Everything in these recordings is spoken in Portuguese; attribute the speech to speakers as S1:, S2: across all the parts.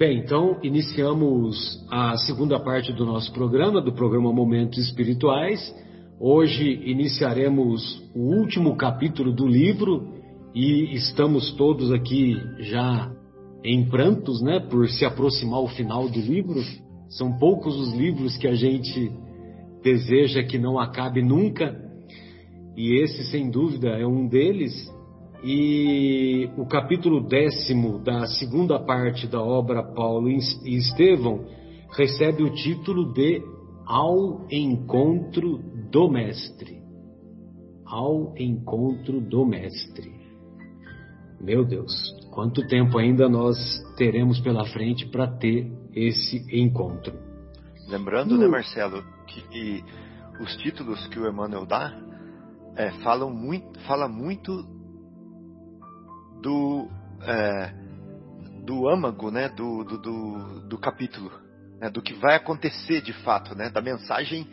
S1: Bem, então iniciamos a segunda parte do nosso programa, do programa Momentos Espirituais. Hoje iniciaremos o último capítulo do livro e estamos todos aqui já em prantos, né, por se aproximar o final do livro. São poucos os livros que a gente deseja que não acabe nunca, e esse, sem dúvida, é um deles. E o capítulo décimo da segunda parte da obra Paulo e Estevão recebe o título de Ao Encontro do Mestre. Ao Encontro do Mestre. Meu Deus, quanto tempo ainda nós teremos pela frente para ter esse encontro?
S2: Lembrando, né, Marcelo, que os títulos que o Emmanuel dá é, falam muito, fala muito do, é, do âmago né, do, do, do, do capítulo, né, do que vai acontecer de fato, né, da mensagem,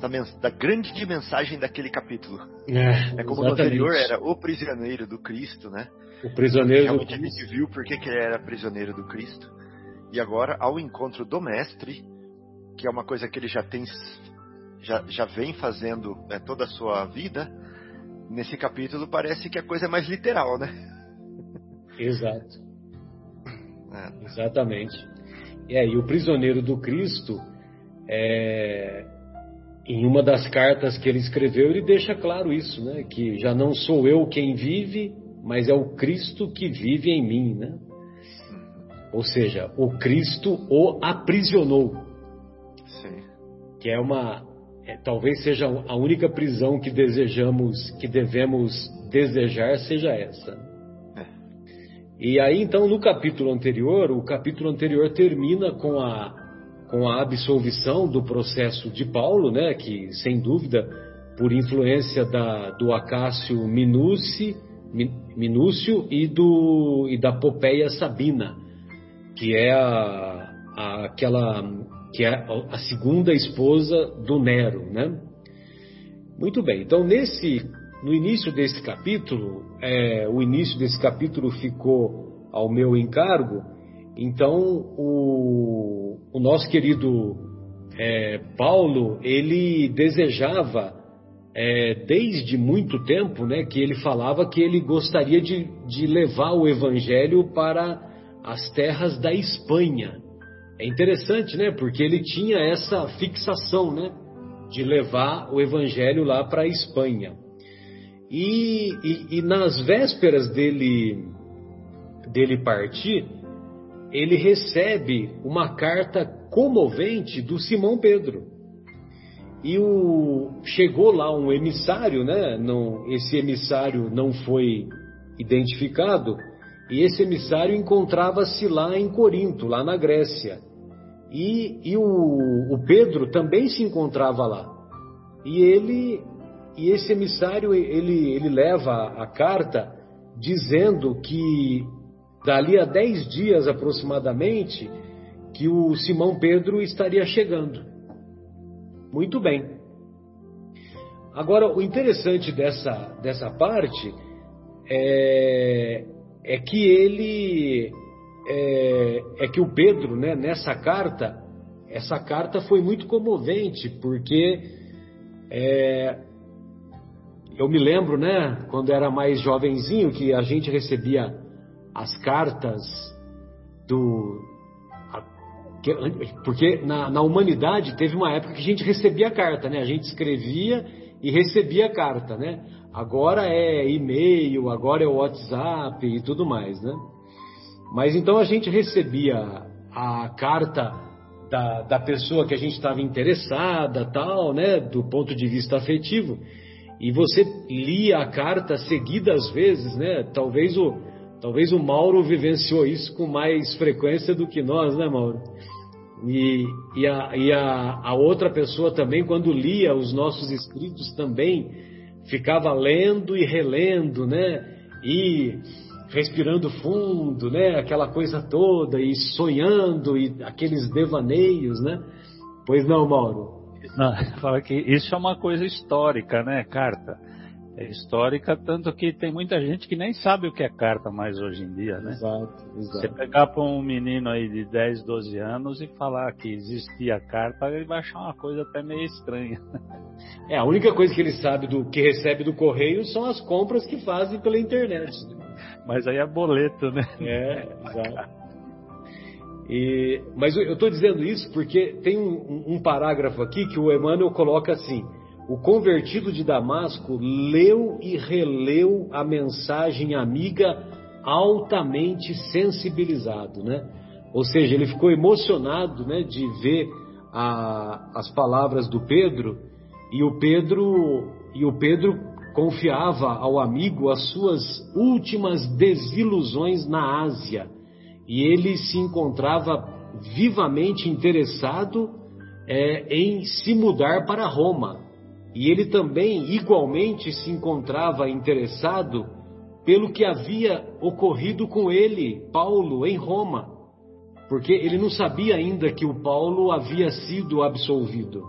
S2: da, da grande mensagem daquele capítulo.
S1: É,
S2: é como no anterior era o prisioneiro do Cristo, né?
S1: O prisioneiro
S2: Realmente do Cristo. a gente viu porque que ele era prisioneiro do Cristo. E agora, ao encontro do Mestre, que é uma coisa que ele já tem, já, já vem fazendo né, toda a sua vida, nesse capítulo parece que a coisa é mais literal, né?
S1: Exato. É. Exatamente. E aí, o prisioneiro do Cristo, é, em uma das cartas que ele escreveu, ele deixa claro isso, né? Que já não sou eu quem vive, mas é o Cristo que vive em mim, né? Ou seja, o Cristo o aprisionou.
S2: Sim.
S1: Que é uma, é, talvez seja a única prisão que desejamos, que devemos desejar, seja essa. É. E aí, então, no capítulo anterior, o capítulo anterior termina com a, com a absolvição do processo de Paulo, né, que, sem dúvida, por influência da, do Acácio Minúcio, Minúcio e, do, e da Popeia Sabina, que é a, a, aquela que é a segunda esposa do Nero, né? Muito bem. Então nesse no início desse capítulo, é, o início desse capítulo ficou ao meu encargo. Então o, o nosso querido é, Paulo ele desejava é, desde muito tempo, né, que ele falava que ele gostaria de, de levar o evangelho para as terras da Espanha. É interessante, né? Porque ele tinha essa fixação, né? De levar o evangelho lá para a Espanha. E, e, e, nas vésperas dele, dele partir, ele recebe uma carta comovente do Simão Pedro. E o, chegou lá um emissário, né? Não, esse emissário não foi identificado, e esse emissário encontrava-se lá em Corinto, lá na Grécia. E, e o, o, Pedro também se encontrava lá. E ele e esse emissário ele, ele leva a carta dizendo que dali a dez dias aproximadamente que o Simão Pedro estaria chegando. Muito bem. Agora, o interessante dessa, dessa parte é, é que ele é, é, que o Pedro, né, nessa carta, essa carta foi muito comovente, porque é, eu me lembro, né, quando era mais jovenzinho, que a gente recebia as cartas do. Porque na, na humanidade teve uma época que a gente recebia carta, né? A gente escrevia e recebia carta, né? Agora é e-mail, agora é WhatsApp e tudo mais, né? Mas então a gente recebia a carta da, da pessoa que a gente estava interessada, tal, né? Do ponto de vista afetivo. E você lia a carta seguidas vezes, né? Talvez o, talvez o Mauro vivenciou isso com mais frequência do que nós, né, Mauro? E, e, a, e a, a outra pessoa também, quando lia os nossos escritos, também ficava lendo e relendo, né? E respirando fundo, né? Aquela coisa toda e sonhando e aqueles devaneios, né? Pois não, Mauro?
S3: Não, fala que isso é uma coisa histórica, né, carta? É histórica, tanto que tem muita gente que nem sabe o que é carta mais hoje em dia, né?
S1: Exato, exato.
S3: Você pegar para um menino aí de 10, 12 anos e falar que existia carta, ele vai achar uma coisa até meio estranha.
S1: É, a única coisa que ele sabe do que recebe do correio são as compras que fazem pela internet.
S3: Mas aí é boleto, né?
S1: É, exato. E, mas eu estou dizendo isso porque tem um, um parágrafo aqui que o Emmanuel coloca assim: o convertido de Damasco leu e releu a mensagem amiga altamente sensibilizado, né? Ou seja, ele ficou emocionado, né, de ver a, as palavras do Pedro e o Pedro e o Pedro confiava ao amigo as suas últimas desilusões na Ásia e ele se encontrava vivamente interessado é, em se mudar para Roma e ele também, igualmente, se encontrava interessado pelo que havia ocorrido com ele, Paulo, em Roma, porque ele não sabia ainda que o Paulo havia sido absolvido.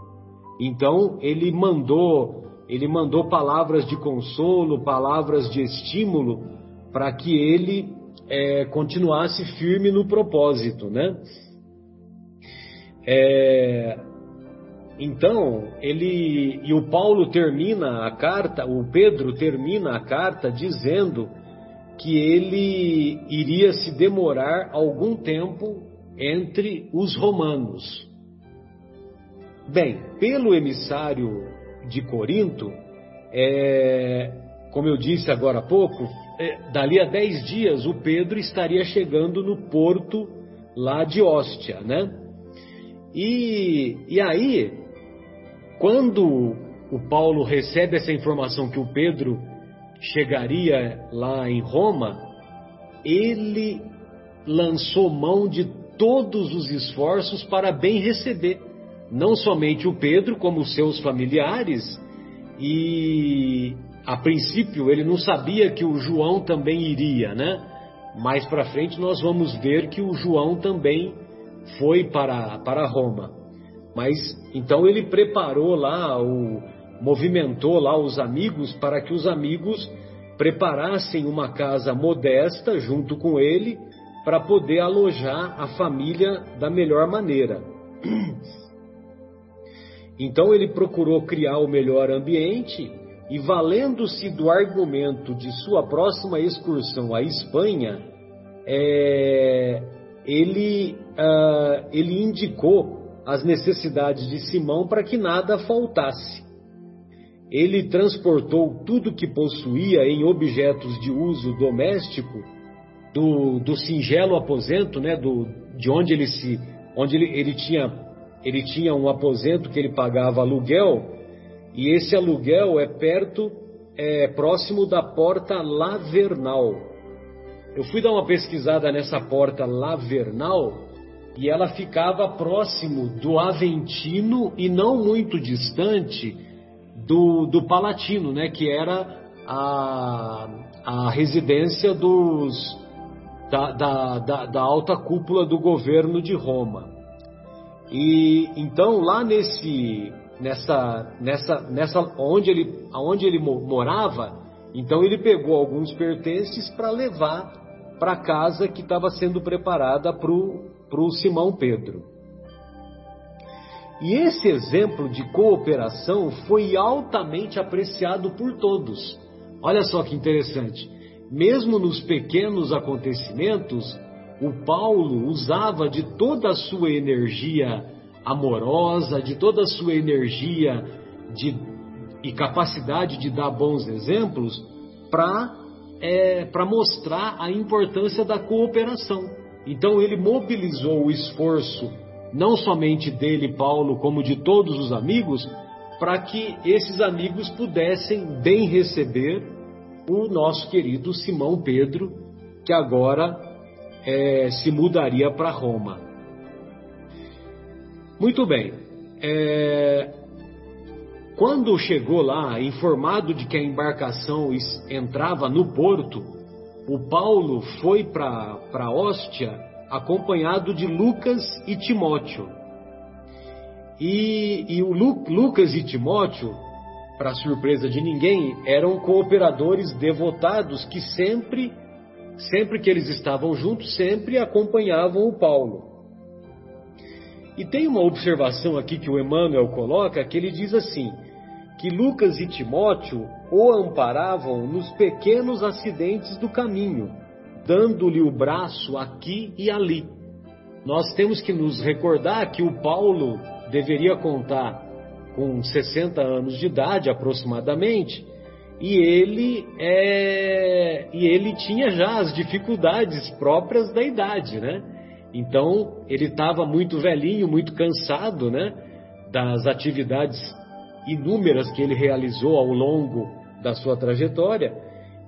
S1: Então ele mandou, ele mandou palavras de consolo, palavras de estímulo para que ele é, continuasse firme no propósito, né? É, então, ele e o Paulo termina a carta, o Pedro termina a carta dizendo que ele iria se demorar algum tempo entre os romanos. Bem, pelo emissário de Corinto, é, como eu disse agora há pouco, é, dali a dez dias o Pedro estaria chegando no porto lá de Hóstia, né? E, e aí quando o Paulo recebe essa informação que o Pedro chegaria lá em Roma, ele lançou mão de todos os esforços para bem receber não somente o Pedro, como seus familiares, e a princípio ele não sabia que o João também iria, né? Mais para frente nós vamos ver que o João também foi para, para Roma. Mas então ele preparou lá, o, movimentou lá os amigos para que os amigos preparassem uma casa modesta junto com ele para poder alojar a família da melhor maneira. Então ele procurou criar o melhor ambiente e, valendo-se do argumento de sua próxima excursão à Espanha, é, ele, uh, ele indicou as necessidades de Simão para que nada faltasse. Ele transportou tudo que possuía em objetos de uso doméstico do, do singelo aposento, né, do, de onde ele se, onde ele, ele tinha, ele tinha um aposento que ele pagava aluguel e esse aluguel é perto, é próximo da porta Lavernal. Eu fui dar uma pesquisada nessa porta Lavernal e ela ficava próximo do Aventino e não muito distante do, do Palatino, né, que era a, a residência dos, da, da, da, da alta cúpula do governo de Roma. E então lá nesse nessa nessa nessa onde ele aonde ele morava, então ele pegou alguns pertences para levar para casa que estava sendo preparada para o para o Simão Pedro. E esse exemplo de cooperação foi altamente apreciado por todos. Olha só que interessante. Mesmo nos pequenos acontecimentos, o Paulo usava de toda a sua energia amorosa, de toda a sua energia de, e capacidade de dar bons exemplos para é, mostrar a importância da cooperação. Então ele mobilizou o esforço, não somente dele, Paulo, como de todos os amigos, para que esses amigos pudessem bem receber o nosso querido Simão Pedro, que agora é, se mudaria para Roma. Muito bem. É, quando chegou lá, informado de que a embarcação entrava no porto, o Paulo foi para Hóstia acompanhado de Lucas e Timóteo. E, e o Lu, Lucas e Timóteo para surpresa de ninguém, eram cooperadores devotados que sempre, sempre que eles estavam juntos, sempre acompanhavam o Paulo. E tem uma observação aqui que o Emmanuel coloca, que ele diz assim, que Lucas e Timóteo o amparavam nos pequenos acidentes do caminho, dando-lhe o braço aqui e ali. Nós temos que nos recordar que o Paulo deveria contar com 60 anos de idade aproximadamente, e ele é, e ele tinha já as dificuldades próprias da idade, né? Então ele estava muito velhinho, muito cansado, né? Das atividades inúmeras que ele realizou ao longo da sua trajetória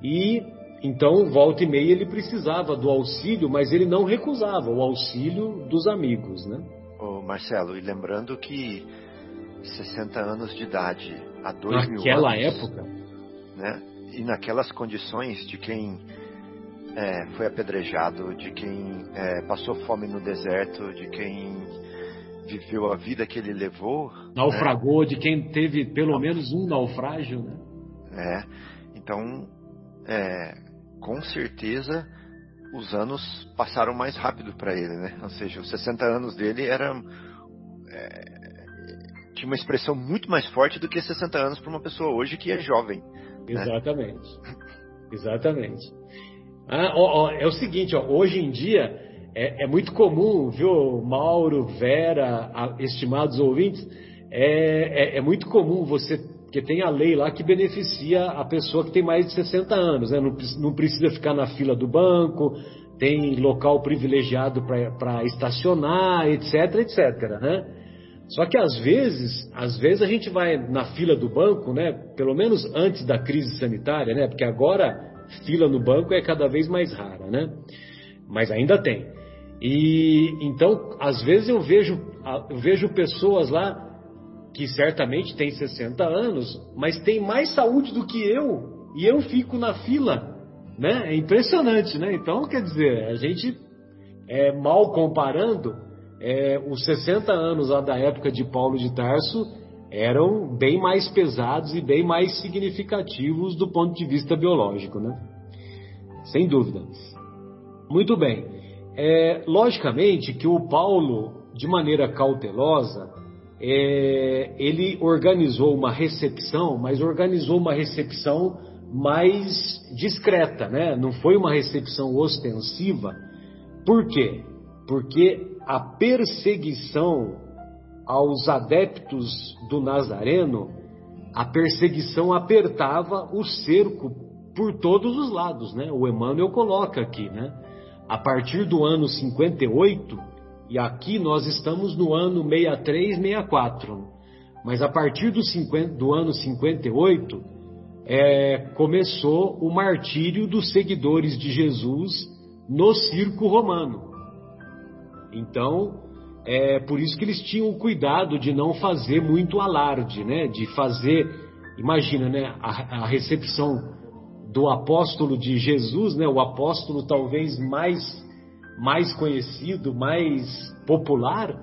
S1: e então volta e meia ele precisava do auxílio, mas ele não recusava o auxílio dos amigos, né?
S2: Ô Marcelo, e lembrando que 60 anos de idade há dois
S1: Naquela mil anos, época,
S2: né? E naquelas condições de quem é, foi apedrejado, de quem é, passou fome no deserto, de quem viveu a vida que ele levou.
S1: Naufragou, né? de quem teve pelo menos um naufrágio, né?
S2: É. Então, é, com certeza, os anos passaram mais rápido para ele, né? Ou seja, os 60 anos dele eram. É, tinha uma expressão muito mais forte do que 60 anos para uma pessoa hoje que é jovem.
S1: Né? Exatamente. Exatamente. Ah, ó, ó, é o seguinte, ó, hoje em dia é, é, muito comum, viu, Mauro, Vera, estimados ouvintes, é, é, é, muito comum você, porque tem a lei lá que beneficia a pessoa que tem mais de 60 anos, né? não, não precisa ficar na fila do banco, tem local privilegiado para estacionar, etc, etc, né? Só que às vezes, às vezes a gente vai na fila do banco, né? Pelo menos antes da crise sanitária, né? Porque agora fila no banco é cada vez mais rara, né? Mas ainda tem. E então, às vezes eu vejo, eu vejo pessoas lá que certamente têm 60 anos, mas têm mais saúde do que eu, e eu fico na fila, né? É impressionante, né? Então, quer dizer, a gente é, mal comparando, é, os 60 anos lá da época de Paulo de Tarso eram bem mais pesados e bem mais significativos do ponto de vista biológico, né? Sem dúvida. Muito bem. É, logicamente que o Paulo, de maneira cautelosa, é, ele organizou uma recepção, mas organizou uma recepção mais discreta, né? Não foi uma recepção ostensiva. Por quê? Porque a perseguição aos adeptos do Nazareno, a perseguição apertava o cerco por todos os lados, né? O Emmanuel coloca aqui, né? A partir do ano 58, e aqui nós estamos no ano 63, 64, mas a partir do, 50, do ano 58 é, começou o martírio dos seguidores de Jesus no circo romano. Então, é por isso que eles tinham cuidado de não fazer muito alarde, né? De fazer, imagina, né? A, a recepção do apóstolo de Jesus, né, o apóstolo talvez mais, mais conhecido, mais popular,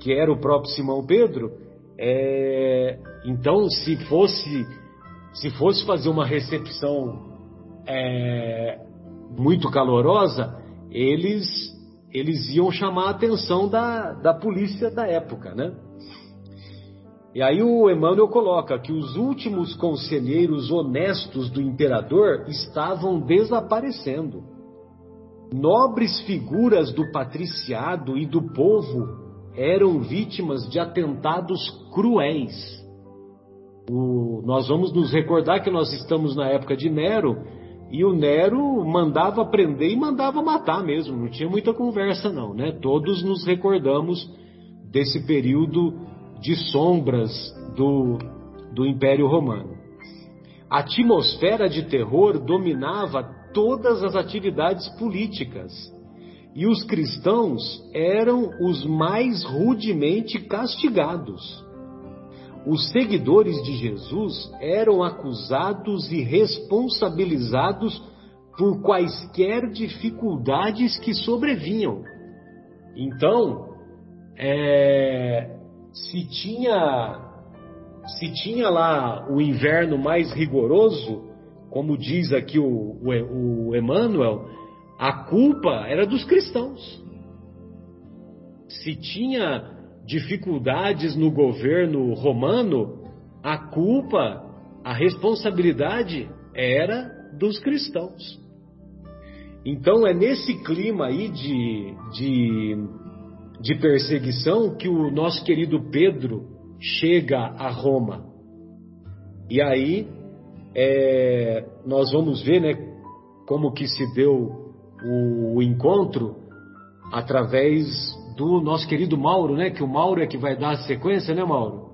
S1: que era o próprio Simão Pedro. É, então, se fosse, se fosse fazer uma recepção é, muito calorosa, eles, eles iam chamar a atenção da, da polícia da época, né? E aí o Emmanuel coloca que os últimos conselheiros honestos do imperador estavam desaparecendo. Nobres figuras do patriciado e do povo eram vítimas de atentados cruéis. O, nós vamos nos recordar que nós estamos na época de Nero e o Nero mandava prender e mandava matar mesmo, não tinha muita conversa não, né? Todos nos recordamos desse período de sombras do, do Império Romano. A atmosfera de terror dominava todas as atividades políticas e os cristãos eram os mais rudemente castigados. Os seguidores de Jesus eram acusados e responsabilizados por quaisquer dificuldades que sobrevinham. Então, é, se tinha se tinha lá o inverno mais rigoroso, como diz aqui o, o, o Emmanuel, a culpa era dos cristãos. Se tinha dificuldades no governo romano, a culpa, a responsabilidade era dos cristãos. Então é nesse clima aí de, de, de perseguição que o nosso querido Pedro chega a Roma. E aí é, nós vamos ver né, como que se deu o, o encontro através do nosso querido Mauro, né? Que o Mauro é que vai dar a sequência, né, Mauro?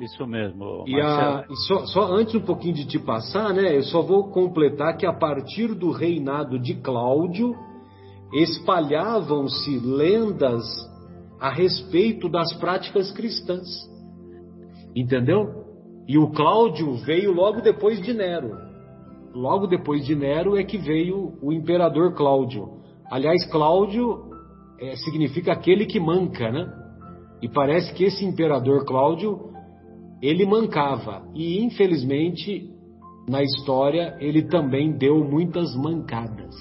S3: Isso mesmo.
S1: E, a, e só, só, antes um pouquinho de te passar, né? Eu só vou completar que a partir do reinado de Cláudio espalhavam-se lendas a respeito das práticas cristãs. Entendeu? E o Cláudio veio logo depois de Nero. Logo depois de Nero é que veio o imperador Cláudio. Aliás, Cláudio é, significa aquele que manca, né? E parece que esse imperador Cláudio ele mancava e infelizmente na história ele também deu muitas mancadas.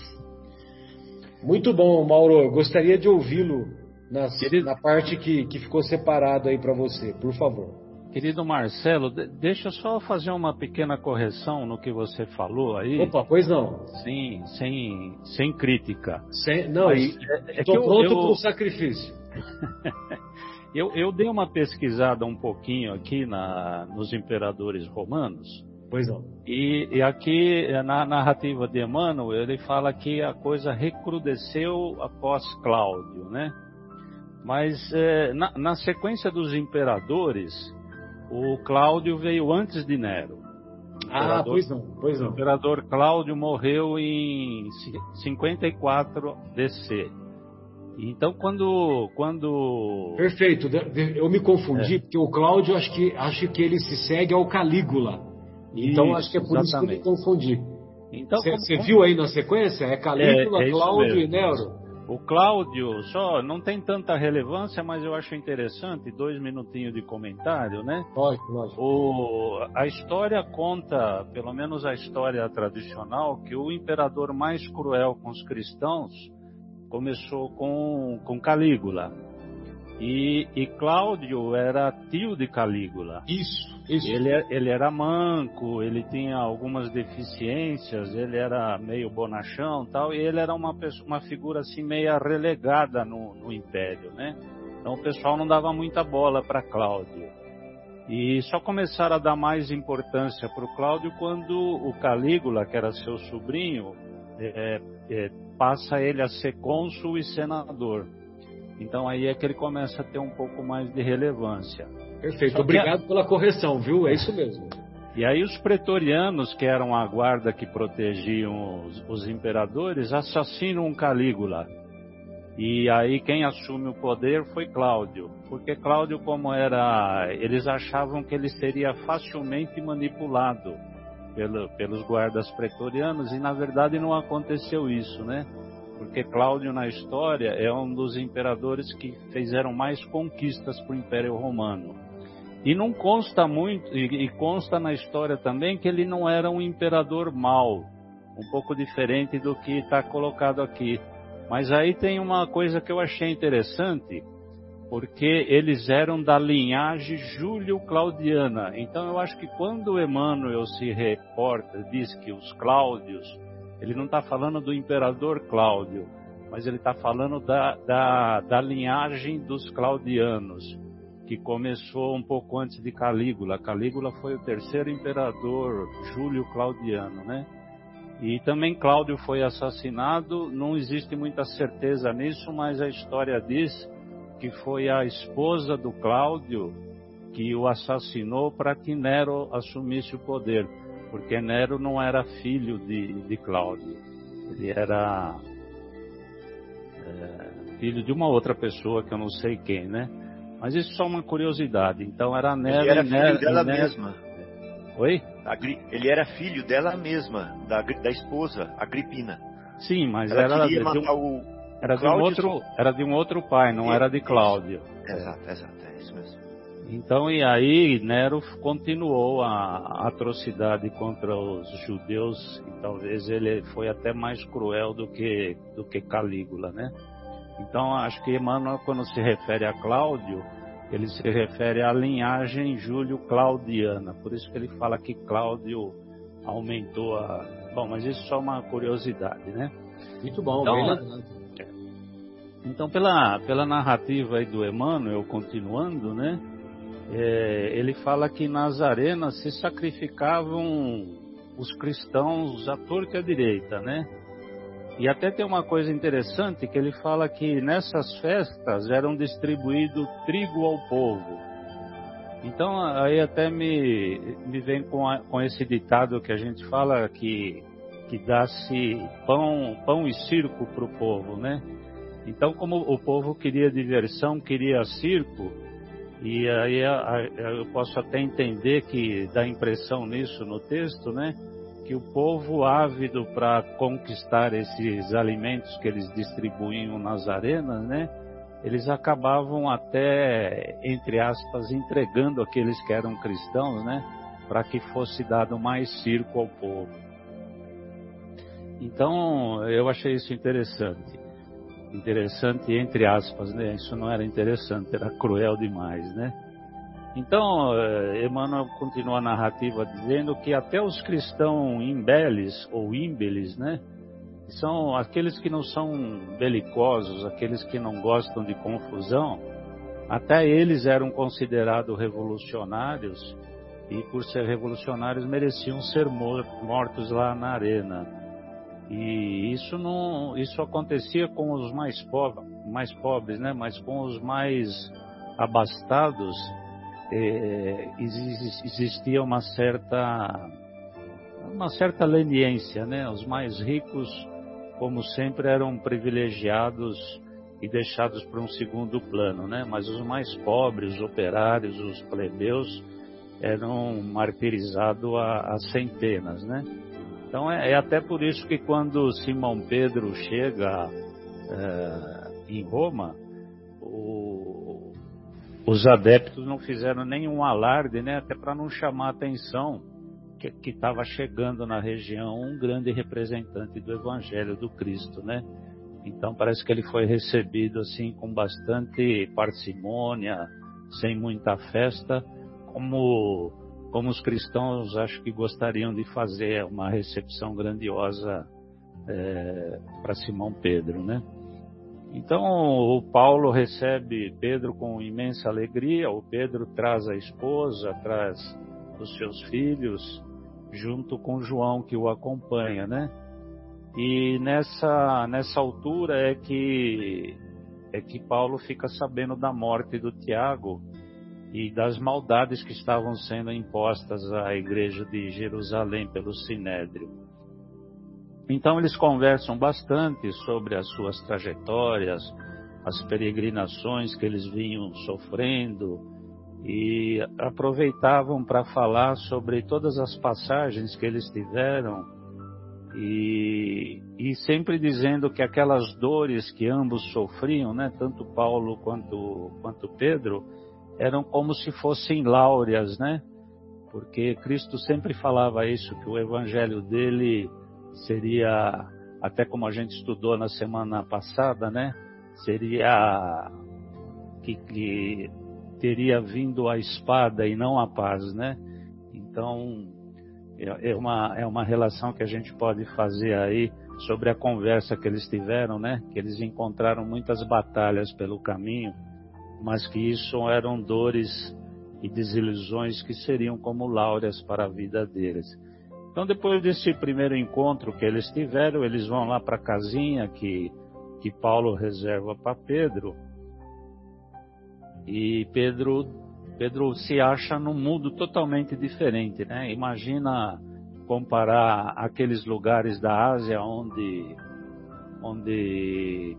S1: Muito bom, Mauro. Gostaria de ouvi-lo na, na, parte que, que ficou separado aí para você, por favor.
S3: Querido Marcelo, deixa eu só fazer uma pequena correção no que você falou aí.
S1: Opa, pois não.
S3: Sim, sem, sem crítica.
S1: Sem, não, estou é, é pronto para o sacrifício.
S3: eu, eu dei uma pesquisada um pouquinho aqui na, nos imperadores romanos.
S1: Pois não.
S3: E, e, aqui, na narrativa de Emmanuel, ele fala que a coisa recrudesceu após Cláudio, né? Mas é, na, na sequência dos imperadores, o Cláudio veio antes de Nero.
S1: Ah, pois não, pois não.
S3: O imperador Cláudio morreu em 54 DC. Então, quando, quando...
S1: Perfeito, eu me confundi, é. porque o Cláudio, acho que, acho que ele se segue ao Calígula. Então, isso, acho que é por exatamente. isso que eu me confundi. Então, Você viu aí na sequência? É Calígula, é, é Cláudio e Nero.
S3: O Cláudio, só não tem tanta relevância, mas eu acho interessante, dois minutinhos de comentário, né?
S1: Pode, lógico.
S3: O, a história conta, pelo menos a história tradicional, que o imperador mais cruel com os cristãos começou com, com Calígula. E, e Cláudio era tio de Calígula.
S1: Isso, isso.
S3: Ele, ele era manco, ele tinha algumas deficiências, ele era meio bonachão tal, e ele era uma, pessoa, uma figura assim meio relegada no, no império, né? Então o pessoal não dava muita bola para Cláudio. E só começaram a dar mais importância para o Cláudio quando o Calígula, que era seu sobrinho, é, é, passa ele a ser cônsul e senador. Então aí é que ele começa a ter um pouco mais de relevância.
S1: Perfeito, obrigado a... pela correção, viu? É isso mesmo.
S3: E aí os pretorianos, que eram a guarda que protegiam os, os imperadores, assassinam Calígula. E aí quem assume o poder foi Cláudio, porque Cláudio como era, eles achavam que ele seria facilmente manipulado pelo, pelos guardas pretorianos e na verdade não aconteceu isso, né? Porque Cláudio na história é um dos imperadores que fizeram mais conquistas para o Império Romano. E não consta muito, e, consta na história também que ele não era um imperador mau, um pouco diferente do que está colocado aqui. Mas aí tem uma coisa que eu achei interessante, porque eles eram da linhagem Júlio-Claudiana. Então eu acho que quando Emmanuel se reporta, diz que os Cláudios ele não está falando do imperador Cláudio, mas ele está falando da, da, da linhagem dos claudianos, que começou um pouco antes de Calígula. Calígula foi o terceiro imperador Júlio Claudiano, né? E também Cláudio foi assassinado, não existe muita certeza nisso, mas a história diz que foi a esposa do Cláudio que o assassinou para que Nero assumisse o poder porque Nero não era filho de, de Cláudio, ele era é, filho de uma outra pessoa que eu não sei quem, né? Mas isso é só uma curiosidade. Então era Nero.
S2: Ele era filho
S3: Nero,
S2: dela Nero... mesma.
S3: Oi?
S2: Ele era filho dela mesma, da, da esposa, Agripina.
S3: Sim, mas Ela era de um, o, era de um outro, era de um outro pai, não e, era de Cláudio.
S2: Exato, exato, é isso mesmo.
S3: Então, e aí Nero continuou a atrocidade contra os judeus, e talvez ele foi até mais cruel do que, do que Calígula, né? Então, acho que Emmanuel, quando se refere a Cláudio, ele se refere à linhagem Júlio-Claudiana, por isso que ele fala que Cláudio aumentou a. Bom, mas isso é só uma curiosidade, né?
S1: Muito bom,
S3: então, então pela, pela narrativa aí do Emmanuel, continuando, né? É, ele fala que nas arenas se sacrificavam os cristãos à torta e à direita, né? E até tem uma coisa interessante que ele fala que nessas festas eram distribuído trigo ao povo. Então aí até me, me vem com, a, com esse ditado que a gente fala que, que dá-se pão, pão e circo para o povo, né? Então como o povo queria diversão, queria circo, e aí eu posso até entender que dá impressão nisso no texto, né? Que o povo ávido para conquistar esses alimentos que eles distribuíam nas arenas, né? Eles acabavam até, entre aspas, entregando aqueles que eram cristãos, né? Para que fosse dado mais circo ao povo. Então, eu achei isso interessante interessante entre aspas, né? Isso não era interessante, era cruel demais, né? Então, eh, Emmanuel continua a narrativa dizendo que até os cristãos imbeles ou ímbeles, né? São aqueles que não são belicosos, aqueles que não gostam de confusão, até eles eram considerados revolucionários e por ser revolucionários mereciam ser mortos lá na arena. E isso não, isso acontecia com os mais, pobres, mais pobres, né? Mas com os mais abastados é, existia uma certa, uma certa leniência, né? Os mais ricos, como sempre, eram privilegiados e deixados para um segundo plano, né? Mas os mais pobres, os operários, os plebeus, eram martirizados a, a centenas, né? Então é, é, até por isso que quando Simão Pedro chega é, em Roma, o, os adeptos não fizeram nenhum alarde, né, até para não chamar a atenção que estava chegando na região um grande representante do Evangelho do Cristo, né? Então parece que ele foi recebido assim com bastante parcimônia, sem muita festa, como como os cristãos acho que gostariam de fazer uma recepção grandiosa é, para Simão Pedro, né? Então o Paulo recebe Pedro com imensa alegria. O Pedro traz a esposa, traz os seus filhos, junto com João que o acompanha, né? E nessa nessa altura é que é que Paulo fica sabendo da morte do Tiago e das maldades que estavam sendo impostas à igreja de Jerusalém pelo Sinédrio. Então eles conversam bastante sobre as suas trajetórias, as peregrinações que eles vinham sofrendo e aproveitavam para falar sobre todas as passagens que eles tiveram e, e sempre dizendo que aquelas dores que ambos sofriam, né, tanto Paulo quanto, quanto Pedro, eram como se fossem láureas, né? Porque Cristo sempre falava isso, que o evangelho dele seria, até como a gente estudou na semana passada, né? Seria que, que teria vindo a espada e não a paz, né? Então, é, é uma, é uma relação que a gente pode fazer aí sobre a conversa que eles tiveram, né? Que eles encontraram muitas batalhas pelo caminho mas que isso eram dores e desilusões que seriam como láureas para a vida deles. Então, depois desse primeiro encontro que eles tiveram, eles vão lá para a casinha que, que Paulo reserva para Pedro. E Pedro, Pedro se acha num mundo totalmente diferente, né? Imagina comparar aqueles lugares da Ásia onde, onde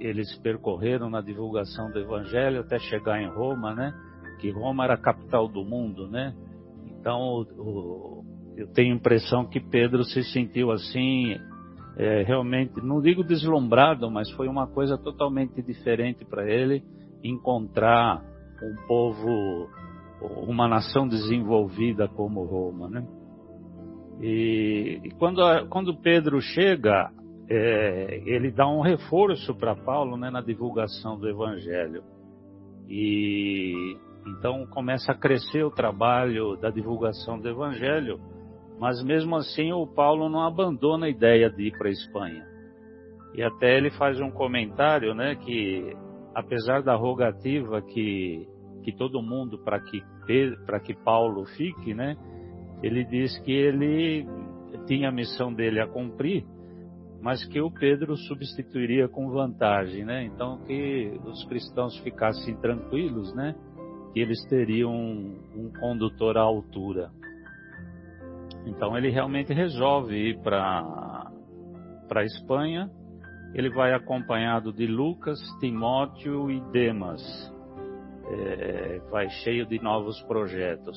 S3: eles percorreram na divulgação do Evangelho até chegar em Roma, né? Que Roma era a capital do mundo, né? Então, o, o, eu tenho a impressão que Pedro se sentiu assim, é, realmente, não digo deslumbrado, mas foi uma coisa totalmente diferente para ele encontrar um povo, uma nação desenvolvida como Roma, né? E, e quando, quando Pedro chega, é, ele dá um reforço para Paulo né, na divulgação do Evangelho. E então começa a crescer o trabalho da divulgação do Evangelho, mas mesmo assim o Paulo não abandona a ideia de ir para a Espanha. E até ele faz um comentário, né, que apesar da rogativa que, que todo mundo para que que Paulo fique, né, ele diz que ele tinha a missão dele a cumprir, mas que o Pedro substituiria com vantagem, né? Então que os cristãos ficassem tranquilos, né? Que eles teriam um, um condutor à altura. Então ele realmente resolve ir para para Espanha. Ele vai acompanhado de Lucas, Timóteo e Demas. É, vai cheio de novos projetos.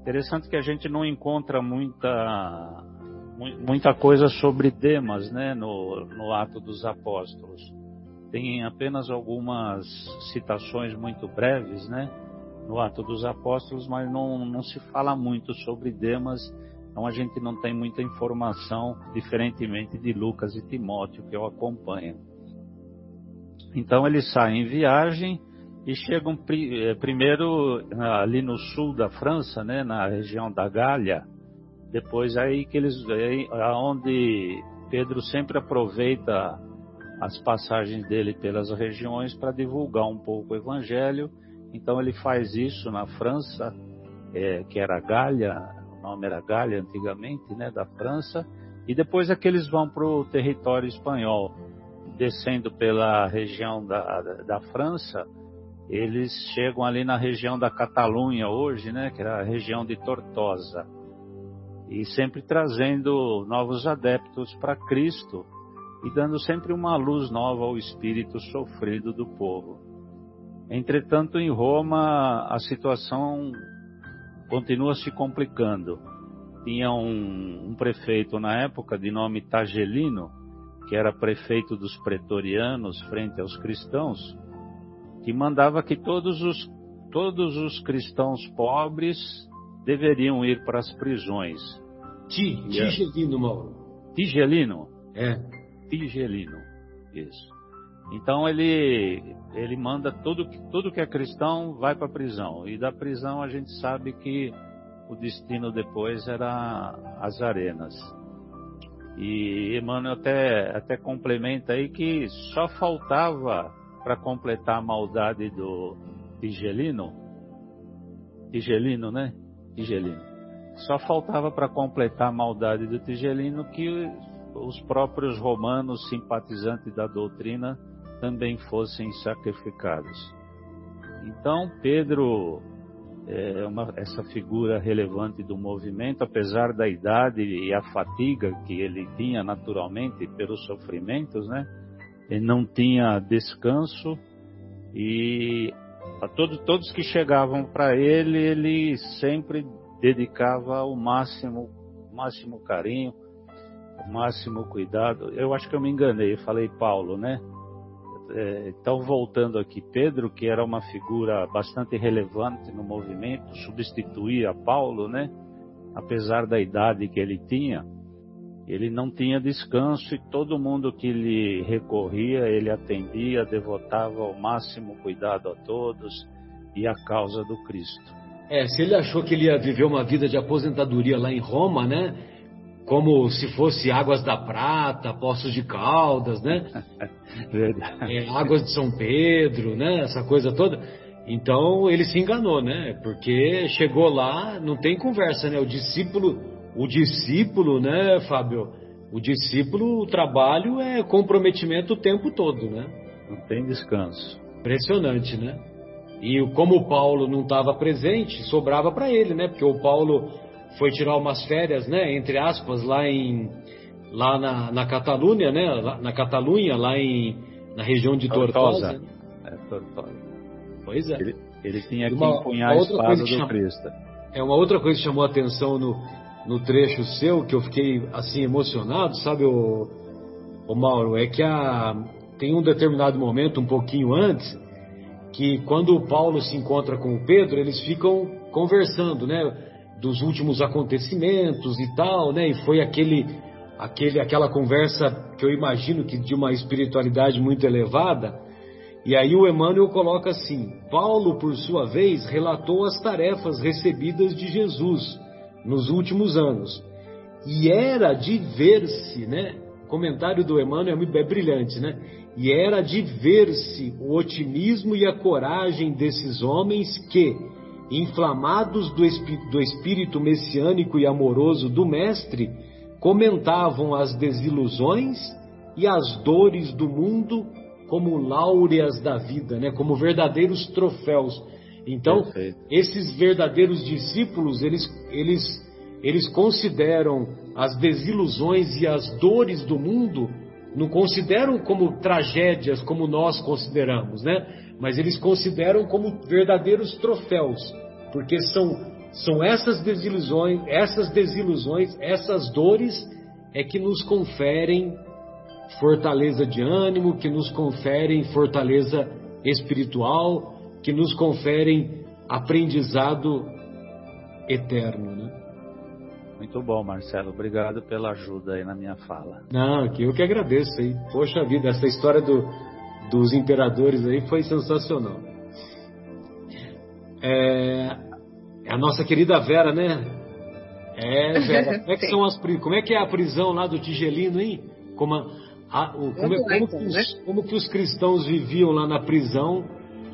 S3: Interessante que a gente não encontra muita, muita coisa sobre Demas né, no, no Ato dos Apóstolos. Tem apenas algumas citações muito breves né, no Ato dos Apóstolos, mas não, não se fala muito sobre Demas, então a gente não tem muita informação, diferentemente de Lucas e Timóteo, que eu acompanho. Então ele sai em viagem e chegam eh, primeiro ali no sul da França, né, na região da Gália. Depois aí que eles, aí, aonde Pedro sempre aproveita as passagens dele pelas regiões para divulgar um pouco o Evangelho. Então ele faz isso na França, é, que era Gália, o nome era Gália antigamente, né, da França. E depois é que eles vão para o território espanhol, descendo pela região da, da França eles chegam ali na região da Catalunha hoje, né, que era a região de Tortosa, e sempre trazendo novos adeptos para Cristo e dando sempre uma luz nova ao espírito sofrido do povo. Entretanto, em Roma, a situação continua se complicando. Tinha um, um prefeito na época de nome Tagelino, que era prefeito dos pretorianos frente aos cristãos, que mandava que todos os, todos os cristãos pobres deveriam ir para as prisões.
S1: Ti, Tigelino, Mauro.
S3: Tigelino?
S1: É.
S3: Tigelino, isso. Então ele, ele manda tudo, tudo que é cristão vai para a prisão. E da prisão a gente sabe que o destino depois era as arenas. E Emmanuel até, até complementa aí que só faltava para completar a maldade do Tigelino. Tigelino, né? Tigelino. Só faltava para completar a maldade do Tigelino que os próprios romanos simpatizantes da doutrina também fossem sacrificados. Então, Pedro é uma, essa figura relevante do movimento, apesar da idade e a fatiga que ele tinha naturalmente pelos sofrimentos, né? ele não tinha descanso e a todos, todos que chegavam para ele, ele sempre dedicava o máximo, o máximo carinho, o máximo cuidado. Eu acho que eu me enganei, eu falei Paulo, né? É, então, voltando aqui, Pedro, que era uma figura bastante relevante no movimento, substituía Paulo, né? Apesar da idade que ele tinha, ele não tinha descanso e todo mundo que lhe recorria, ele atendia, devotava o máximo cuidado a todos e a causa do Cristo.
S1: É, se ele achou que ele ia viver uma vida de aposentadoria lá em Roma, né? Como se fosse Águas da Prata, Poços de Caldas, né?
S3: Verdade.
S1: É, Águas de São Pedro, né? Essa coisa toda. Então ele se enganou, né? Porque chegou lá, não tem conversa, né? O discípulo o discípulo, né, Fábio? O discípulo, o trabalho é comprometimento o tempo todo, né?
S3: Não tem descanso.
S1: Impressionante, né? E como o Paulo não estava presente, sobrava para ele, né? Porque o Paulo foi tirar umas férias, né? Entre aspas, lá em lá na, na Catalunha, né? Lá, na Catalunha, lá em na região de Tortosa. Tortosa.
S3: É, Tortosa.
S1: Pois é.
S3: Ele, ele tinha que uma, empunhar a espada do Cristo.
S1: É uma outra coisa que chamou a atenção no, no trecho seu que eu fiquei assim emocionado, sabe, o, o Mauro, é que a, tem um determinado momento, um pouquinho antes, que quando Paulo se encontra com o Pedro, eles ficam conversando, né? Dos últimos acontecimentos e tal, né? E foi aquele, aquele, aquela conversa que eu imagino que de uma espiritualidade muito elevada. E aí o Emmanuel coloca assim: Paulo, por sua vez, relatou as tarefas recebidas de Jesus nos últimos anos. E era de ver-se, né? O comentário do Emmanuel é, é brilhante, né? E era de ver-se o otimismo e a coragem desses homens que, inflamados do, do espírito messiânico e amoroso do Mestre, comentavam as desilusões e as dores do mundo como láureas da vida, né? como verdadeiros troféus. Então, Perfeito. esses verdadeiros discípulos, eles, eles, eles consideram as desilusões e as dores do mundo não consideram como tragédias como nós consideramos, né? Mas eles consideram como verdadeiros troféus, porque são são essas desilusões, essas desilusões, essas dores é que nos conferem fortaleza de ânimo, que nos conferem fortaleza espiritual, que nos conferem aprendizado eterno, né?
S3: Muito bom, Marcelo. Obrigado pela ajuda aí na minha fala.
S1: Não, que eu que agradeço aí. Poxa vida, essa história do, dos imperadores aí foi sensacional. É, é a nossa querida Vera, né? É, Vera. Como é que, são as, como é, que é a prisão lá do Tigelino, hein? Como, a, a, o, como, é, como, que os, né? como que os cristãos viviam lá na prisão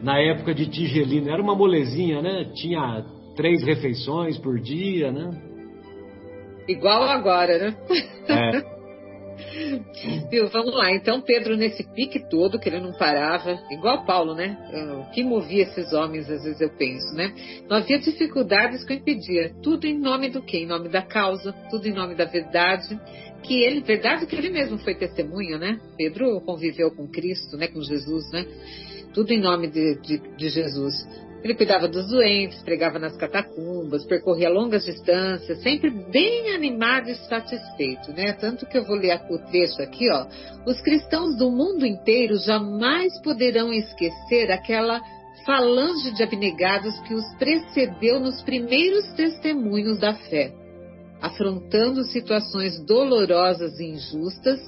S1: na época de Tigelino? Era uma molezinha, né? Tinha três refeições por dia, né?
S4: Igual agora, né? É. Viu, vamos lá. Então, Pedro, nesse pique todo, que ele não parava, igual Paulo, né? O que movia esses homens, às vezes eu penso, né? Não havia dificuldades que o impedia. Tudo em nome do quê? Em nome da causa, tudo em nome da verdade. Que ele, verdade que ele mesmo foi testemunha, né? Pedro conviveu com Cristo, né? Com Jesus, né? Tudo em nome de, de, de Jesus. Ele cuidava dos doentes, pregava nas catacumbas, percorria longas distâncias, sempre bem animado e satisfeito, né? Tanto que eu vou ler o trecho aqui, ó. Os cristãos do mundo inteiro jamais poderão esquecer aquela falange de abnegados que os precedeu nos primeiros testemunhos da fé, afrontando situações dolorosas e injustas,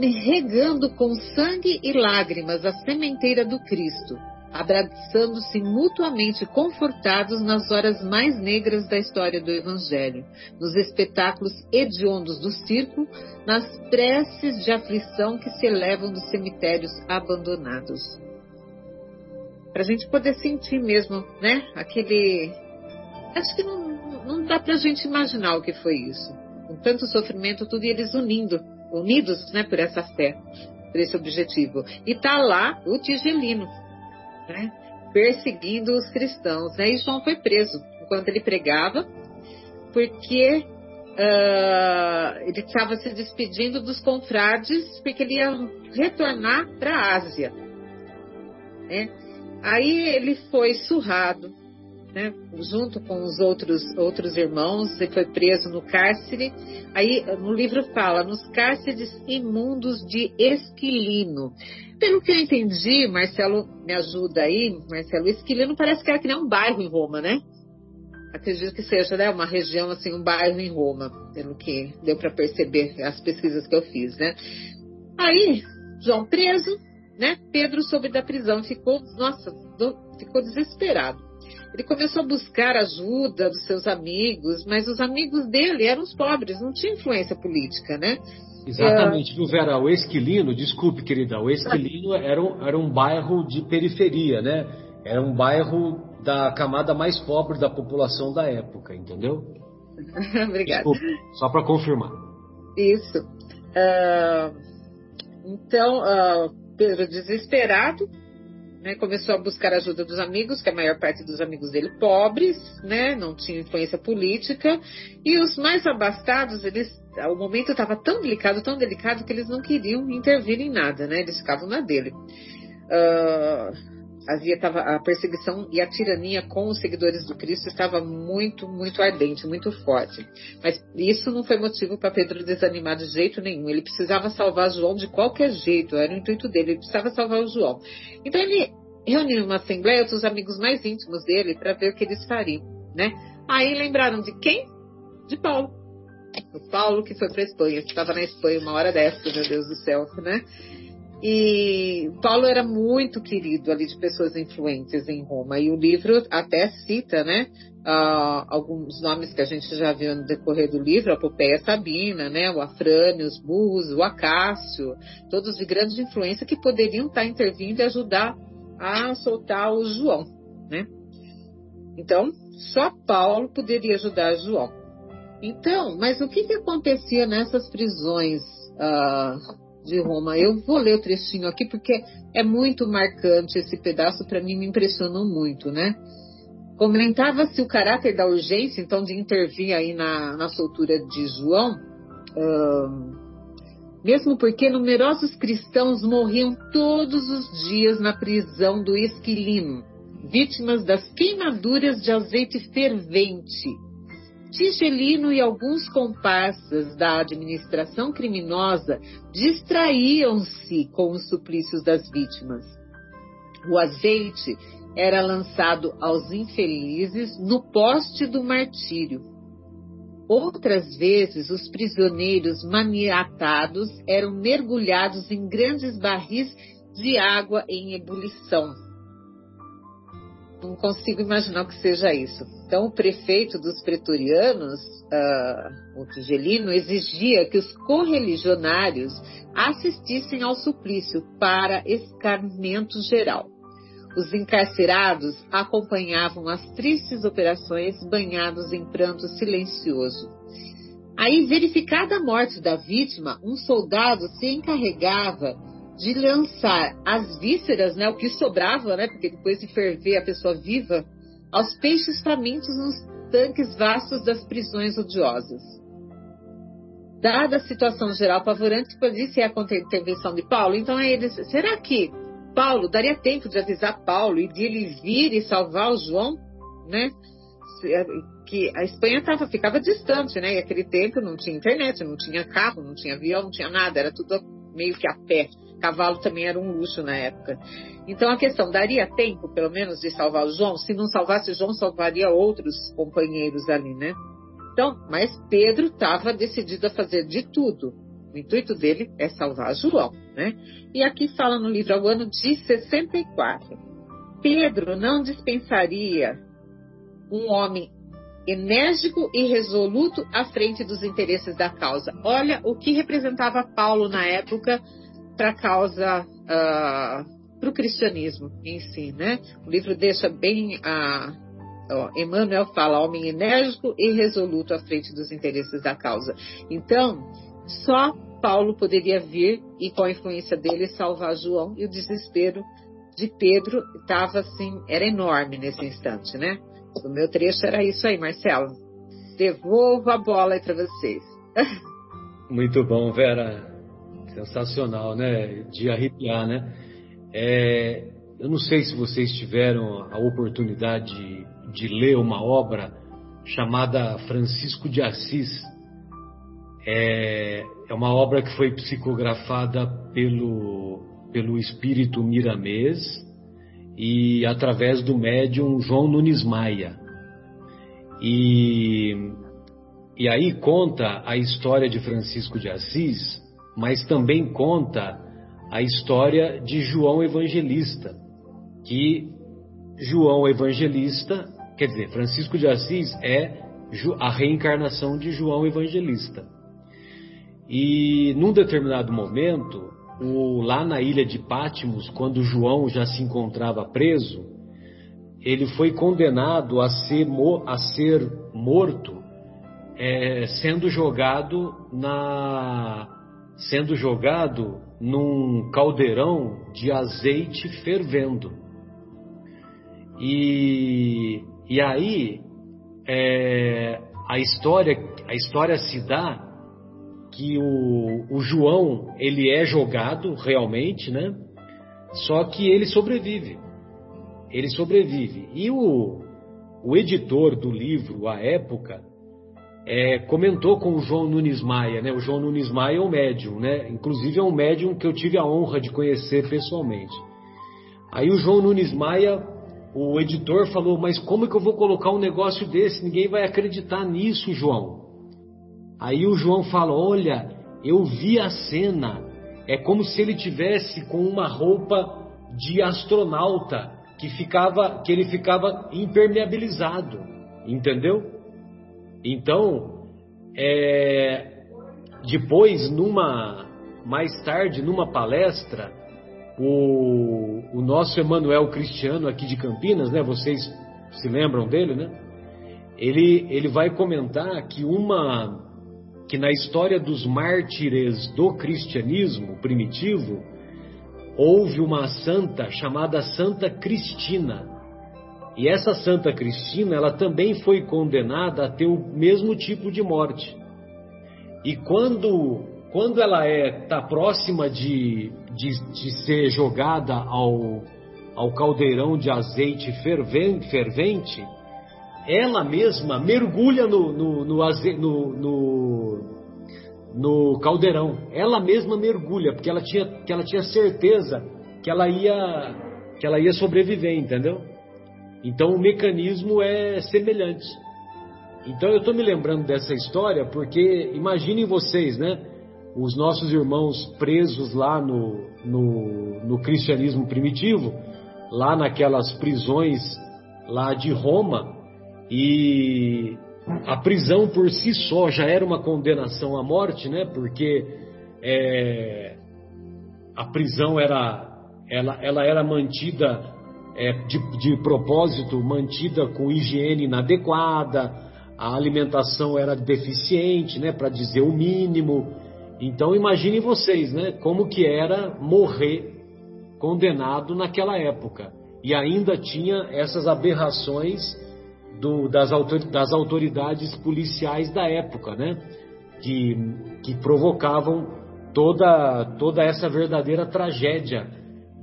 S4: regando com sangue e lágrimas a sementeira do Cristo abraçando-se mutuamente confortados nas horas mais negras da história do Evangelho, nos espetáculos hediondos do circo, nas preces de aflição que se elevam dos cemitérios abandonados. Para a gente poder sentir mesmo, né? Aquele. Acho que não, não dá para a gente imaginar o que foi isso. Com tanto sofrimento, tudo e eles unindo, unidos, né, por essa fé, por esse objetivo. E tá lá o Tigelino, né, perseguindo os cristãos. Né? E João foi preso enquanto ele pregava, porque uh, ele estava se despedindo dos confrades, porque ele ia retornar para a Ásia. Né? Aí ele foi surrado, né, junto com os outros, outros irmãos, ele foi preso no cárcere. Aí no livro fala, nos cárceres imundos de Esquilino. Pelo que eu entendi, Marcelo me ajuda aí, Marcelo, Esquilino parece que era que nem um bairro em Roma, né? Acredito que seja né, uma região, assim, um bairro em Roma, pelo que deu para perceber as pesquisas que eu fiz, né? Aí, João preso, né? Pedro soube da prisão, ficou, nossa, do, ficou desesperado. Ele começou a buscar ajuda dos seus amigos, mas os amigos dele eram os pobres, não tinha influência política, né?
S1: Exatamente, viu, Vera? O Esquilino, desculpe, querida, o Esquilino era um, era um bairro de periferia, né? Era um bairro da camada mais pobre da população da época, entendeu?
S4: Obrigada.
S1: Desculpe, só para confirmar.
S4: Isso. Uh, então, uh, Pedro, desesperado, né, começou a buscar ajuda dos amigos, que a maior parte dos amigos dele pobres, né, não tinha influência política, e os mais abastados, eles, o momento estava tão delicado, tão delicado que eles não queriam intervir em nada, né, eles ficavam na dele. Uh, havia tava, a perseguição e a tirania com os seguidores do Cristo estava muito, muito ardente, muito forte. Mas isso não foi motivo para Pedro desanimar de jeito nenhum. Ele precisava salvar João de qualquer jeito, era o intuito dele, ele precisava salvar o João. Então ele reuniu uma assembleia dos amigos mais íntimos dele para ver o que eles fariam, né? Aí lembraram de quem? De Paulo. O Paulo que foi para Espanha, que estava na Espanha uma hora dessa, meu Deus do céu, né? E Paulo era muito querido ali de pessoas influentes em Roma. E o livro até cita, né, uh, alguns nomes que a gente já viu no decorrer do livro, a Popeia Sabina, né, o Afrânio, os Bus, o Acácio, todos de grande influência que poderiam estar intervindo e ajudar a soltar o João, né? Então, só Paulo poderia ajudar João. Então, mas o que, que acontecia nessas prisões uh, de Roma. Eu vou ler o trechinho aqui porque é muito marcante esse pedaço, para mim me impressionou muito, né? Comentava-se o caráter da urgência, então, de intervir aí na, na soltura de João, mesmo porque numerosos cristãos morriam todos os dias na prisão do Esquilino, vítimas das queimaduras de azeite fervente Tigelino e alguns comparsas da administração criminosa distraíam-se com os suplícios das vítimas. O azeite era lançado aos infelizes no poste do martírio. Outras vezes, os prisioneiros maniatados eram mergulhados em grandes barris de água em ebulição não consigo imaginar que seja isso. Então, o prefeito dos pretorianos, uh, o Tigelino, exigia que os correligionários assistissem ao suplício para escarmento geral. Os encarcerados acompanhavam as tristes operações banhados em pranto silencioso. Aí, verificada a morte da vítima, um soldado se encarregava de lançar as vísceras, né, o que sobrava, né, porque depois de ferver a pessoa viva, aos peixes famintos nos tanques vastos das prisões odiosas. Dada a situação geral apavorante, disse a intervenção de Paulo, então aí eles, será que Paulo daria tempo de avisar Paulo e de ele vir e salvar o João, né? Que a Espanha tava, ficava distante, né? E aquele tempo não tinha internet, não tinha carro, não tinha avião, não tinha nada, era tudo meio que a pé. Cavalo também era um luxo na época. Então a questão, daria tempo, pelo menos, de salvar o João? Se não salvasse o João, salvaria outros companheiros ali, né? Então, mas Pedro estava decidido a fazer de tudo. O intuito dele é salvar João, né? E aqui fala no livro ao ano de 64. Pedro não dispensaria um homem enérgico e resoluto à frente dos interesses da causa. Olha o que representava Paulo na época para a causa, uh, ah, para o cristianismo em si, né? O livro deixa bem a. Uh, Emmanuel fala homem enérgico e resoluto à frente dos interesses da causa. Então, só Paulo poderia vir e com a influência dele salvar João e o desespero de Pedro estava assim, era enorme nesse instante, né? O meu trecho era isso aí, Marcelo. Devolvo a bola aí para vocês.
S1: Muito bom, Vera. Sensacional, né? De arrepiar, né? É, eu não sei se vocês tiveram a oportunidade de, de ler uma obra chamada Francisco de Assis. É, é uma obra que foi psicografada pelo, pelo espírito Miramês e através do médium João Nunes Maia. E, e aí conta a história de Francisco de Assis mas também conta a história de João Evangelista, que João Evangelista, quer dizer, Francisco de Assis é a reencarnação de João Evangelista. E num determinado momento, o, lá na ilha de Pátimos, quando João já se encontrava preso, ele foi condenado a ser, a ser morto, é, sendo jogado na, sendo jogado num caldeirão de azeite fervendo. E, e aí é, a história a história se dá que o, o João ele é jogado realmente, né? Só que ele sobrevive. Ele sobrevive. E o, o editor do livro, à época, é, comentou com o João Nunes Maia, né? O João Nunes Maia é um médium, né? Inclusive é um médium que eu tive a honra de conhecer pessoalmente. Aí o João Nunes Maia, o editor, falou: Mas como é que eu vou colocar um negócio desse? Ninguém vai acreditar nisso, João. Aí o João fala: Olha, eu vi a cena. É como se ele tivesse com uma roupa de astronauta que ficava, que ele ficava impermeabilizado, entendeu? Então, é, depois, numa mais tarde, numa palestra, o, o nosso Emanuel Cristiano aqui de Campinas, né? Vocês se lembram dele, né? Ele, ele vai comentar que uma que na história dos mártires do cristianismo primitivo houve uma santa chamada Santa Cristina. E essa Santa Cristina, ela também foi condenada a ter o mesmo tipo de morte. E quando quando ela está é, próxima de, de, de, ser jogada ao, ao caldeirão de azeite fervente, fervente ela mesma mergulha no, no, no, no, no, caldeirão. Ela mesma mergulha, porque ela tinha, que ela tinha certeza que ela ia, que ela ia sobreviver, entendeu? Então o mecanismo é semelhante. Então eu estou me lembrando dessa história porque imaginem vocês, né? os nossos irmãos presos lá no, no, no, cristianismo primitivo, lá naquelas prisões lá de Roma, e a prisão por si só já era uma condenação à morte, né? Porque é, a prisão era, ela, ela era mantida é, de, de propósito, mantida com higiene inadequada, a alimentação era deficiente, né? Para dizer o mínimo. Então imaginem vocês, né, como que era morrer condenado naquela época. E ainda tinha essas aberrações do, das, das, autoridades policiais da época, né, que, que provocavam toda, toda essa verdadeira tragédia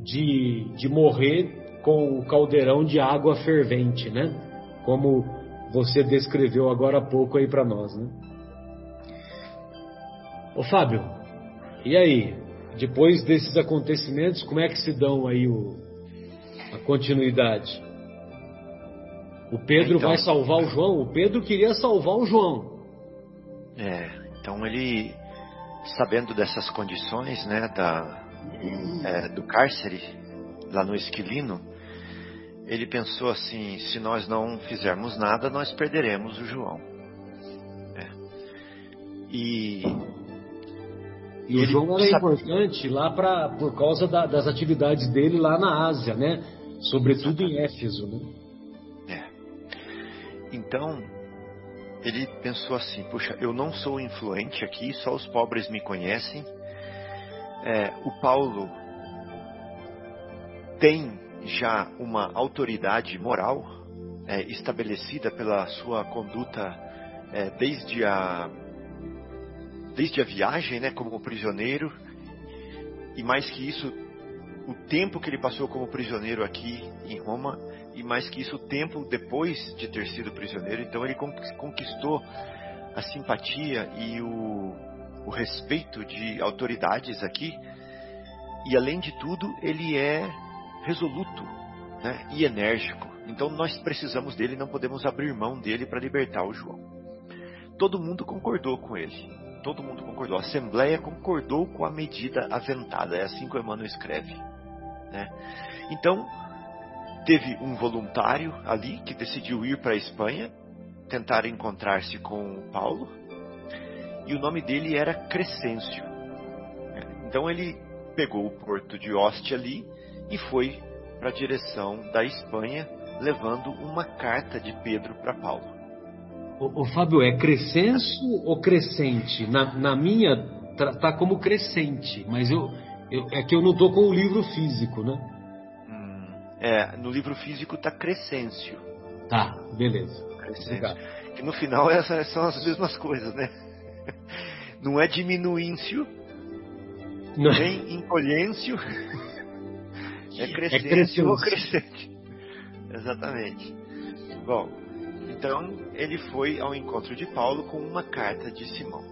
S1: de, de morrer com o caldeirão de água fervente, né, como você descreveu agora há pouco aí para nós, né. Ô Fábio, e aí? Depois desses acontecimentos, como é que se dão aí o, a continuidade? O Pedro então, vai salvar o João? O Pedro queria salvar o João.
S2: É, então ele, sabendo dessas condições, né, da, é, do cárcere, lá no Esquilino, ele pensou assim: se nós não fizermos nada, nós perderemos o João. É. E
S1: e o João era importante lá pra, por causa da, das atividades dele lá na Ásia, né? Sobretudo em Éfeso, né?
S2: É. Então, ele pensou assim: puxa, eu não sou influente aqui, só os pobres me conhecem. É, o Paulo tem já uma autoridade moral é, estabelecida pela sua conduta é, desde a desde a viagem, né, como prisioneiro, e mais que isso, o tempo que ele passou como prisioneiro aqui em Roma, e mais que isso, o tempo depois de ter sido prisioneiro. Então ele conquistou a simpatia e o, o respeito de autoridades aqui, e além de tudo, ele é resoluto né, e enérgico. Então nós precisamos dele, não podemos abrir mão dele para libertar o João. Todo mundo concordou com ele todo mundo concordou. A Assembleia concordou com a medida aventada. É assim que o Emmanuel escreve. Né? Então, teve um voluntário ali que decidiu ir para a Espanha, tentar encontrar-se com Paulo, e o nome dele era Crescêncio. Então ele pegou o porto de Ostia ali e foi para a direção da Espanha, levando uma carta de Pedro para Paulo.
S1: O, o, Fábio, é crescenso ou crescente? Na, na minha, tá, tá, como crescente, mas eu, eu, é que eu não tô com o livro físico, né?
S2: Hum, é, no livro físico tá crescêncio.
S1: Tá, beleza.
S2: Crescêncio. Que no final essas são as mesmas coisas, né? Não é diminuíncio, não. nem encolhêncio. É crescêncio é ou crescente. Exatamente. Bom, então ele foi ao encontro de Paulo com uma carta de Simão.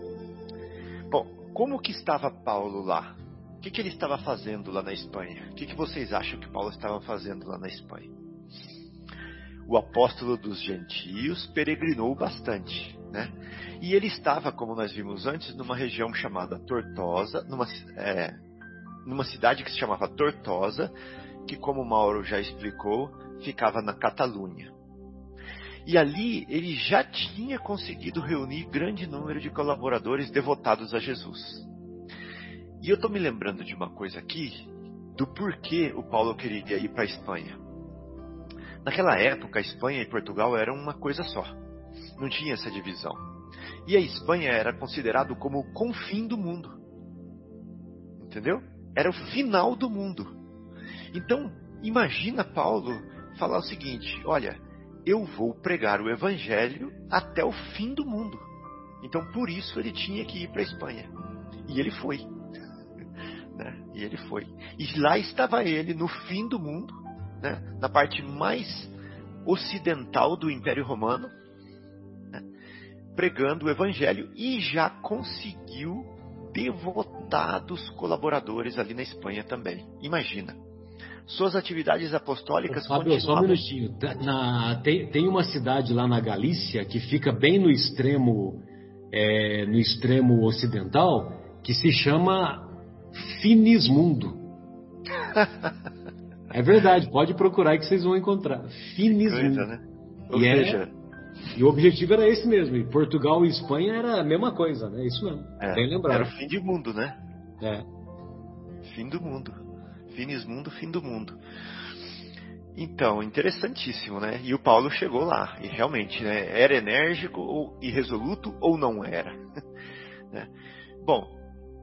S2: Bom, como que estava Paulo lá? o que, que ele estava fazendo lá na Espanha? O que, que vocês acham que Paulo estava fazendo lá na Espanha? O apóstolo dos gentios peregrinou bastante, né? E ele estava, como nós vimos antes, numa região chamada Tortosa, numa, é, numa cidade que se chamava Tortosa, que, como Mauro já explicou, ficava na Catalunha. E ali ele já tinha conseguido reunir grande número de colaboradores devotados a Jesus. E eu estou me lembrando de uma coisa aqui, do porquê o Paulo queria ir para a Espanha. Naquela época, a Espanha e Portugal eram uma coisa só. Não tinha essa divisão. E a Espanha era considerado como o confim do mundo. Entendeu? Era o final do mundo. Então, imagina Paulo falar o seguinte: olha, eu vou pregar o evangelho até o fim do mundo. Então, por isso ele tinha que ir para a Espanha. E ele foi. Né? E ele foi. E lá estava ele, no fim do mundo, né? na parte mais ocidental do Império Romano, né? pregando o Evangelho e já conseguiu devotados colaboradores ali na Espanha também. Imagina. Suas atividades apostólicas
S1: Fábio, continuavam... só um minutinho. Na, tem, tem uma cidade lá na Galícia que fica bem no extremo, é, no extremo ocidental que se chama Finismundo. é verdade, pode procurar que vocês vão encontrar. Finismundo. Coisa, né?
S2: Ou e, é- seja... é,
S1: e o objetivo era esse mesmo. E Portugal e Espanha era a mesma coisa, né? Isso mesmo. É, bem lembrado.
S2: Era o fim do mundo, né?
S1: É.
S2: Fim do mundo. Finismundo, fim do mundo. Então, interessantíssimo, né? E o Paulo chegou lá, e realmente, né? Era enérgico ou irresoluto ou não era? né? Bom,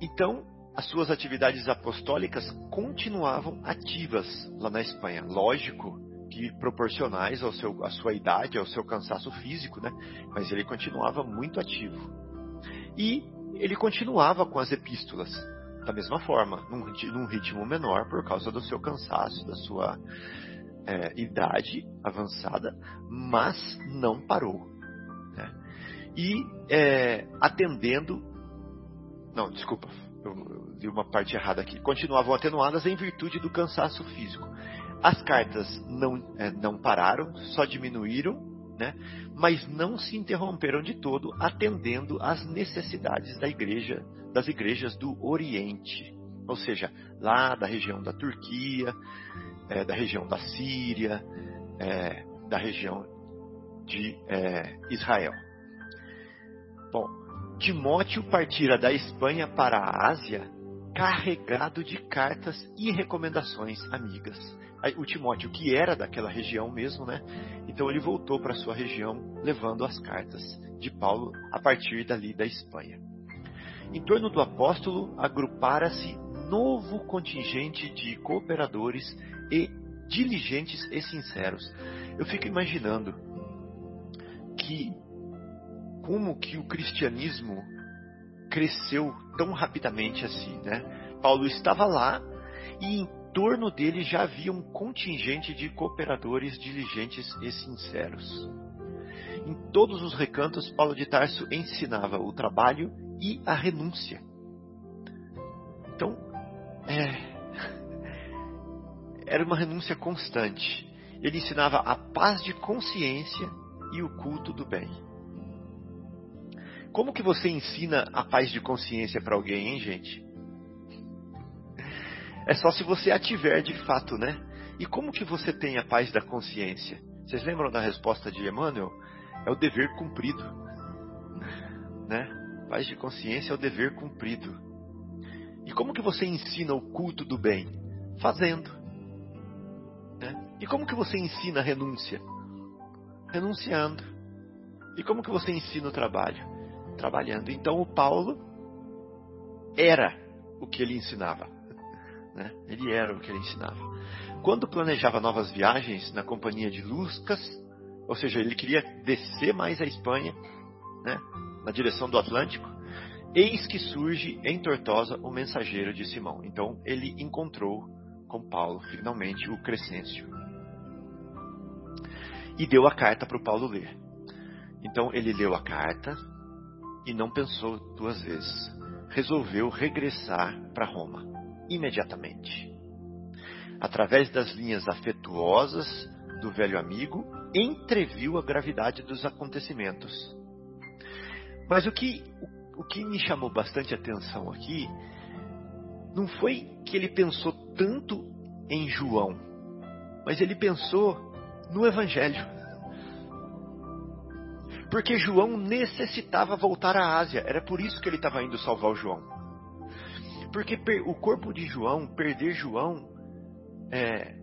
S2: então as suas atividades apostólicas continuavam ativas lá na Espanha. Lógico que proporcionais ao seu, à sua idade, ao seu cansaço físico, né? Mas ele continuava muito ativo. E ele continuava com as epístolas da mesma forma, num, num ritmo menor por causa do seu cansaço, da sua é, idade avançada, mas não parou. Né? E é, atendendo. Não, desculpa, eu li uma parte errada aqui, continuavam atenuadas em virtude do cansaço físico. As cartas não, é, não pararam, só diminuíram, né? mas não se interromperam de todo, atendendo às necessidades da igreja, das igrejas do Oriente, ou seja, lá da região da Turquia, é, da região da Síria, é, da região de é, Israel. Bom, Timóteo partira da Espanha para a Ásia carregado de cartas e recomendações amigas. O Timóteo, que era daquela região mesmo, né? Então ele voltou para sua região levando as cartas de Paulo a partir dali da Espanha. Em torno do apóstolo agrupara-se novo contingente de cooperadores e diligentes e sinceros. Eu fico imaginando que como que o cristianismo cresceu tão rapidamente assim, né? Paulo estava lá e em torno dele já havia um contingente de cooperadores diligentes e sinceros. Em todos os recantos, Paulo de Tarso ensinava o trabalho e a renúncia. Então, é, era uma renúncia constante. Ele ensinava a paz de consciência e o culto do bem. Como que você ensina a paz de consciência para alguém, hein, gente? É só se você a tiver de fato, né? E como que você tem a paz da consciência? Vocês lembram da resposta de Emmanuel? É o dever cumprido. Né? Paz de consciência é o dever cumprido. E como que você ensina o culto do bem? Fazendo. Né? E como que você ensina a renúncia? Renunciando. E como que você ensina o trabalho? trabalhando. Então o Paulo era o que ele ensinava. Né? Ele era o que ele ensinava. Quando planejava novas viagens na companhia de Lucas, ou seja, ele queria descer mais a Espanha, né? na direção do Atlântico, eis que surge em Tortosa o mensageiro de Simão. Então ele encontrou com Paulo, finalmente, o Crescêncio. E deu a carta para o Paulo ler. Então ele leu a carta, e não pensou duas vezes. Resolveu regressar para Roma. Imediatamente. Através das linhas afetuosas do velho amigo, entreviu a gravidade dos acontecimentos. Mas o que, o, o que me chamou bastante atenção aqui não foi que ele pensou tanto em João, mas ele pensou no Evangelho. Porque João necessitava voltar à Ásia, era por isso que ele estava indo salvar o João. Porque o corpo de João, perder João, é,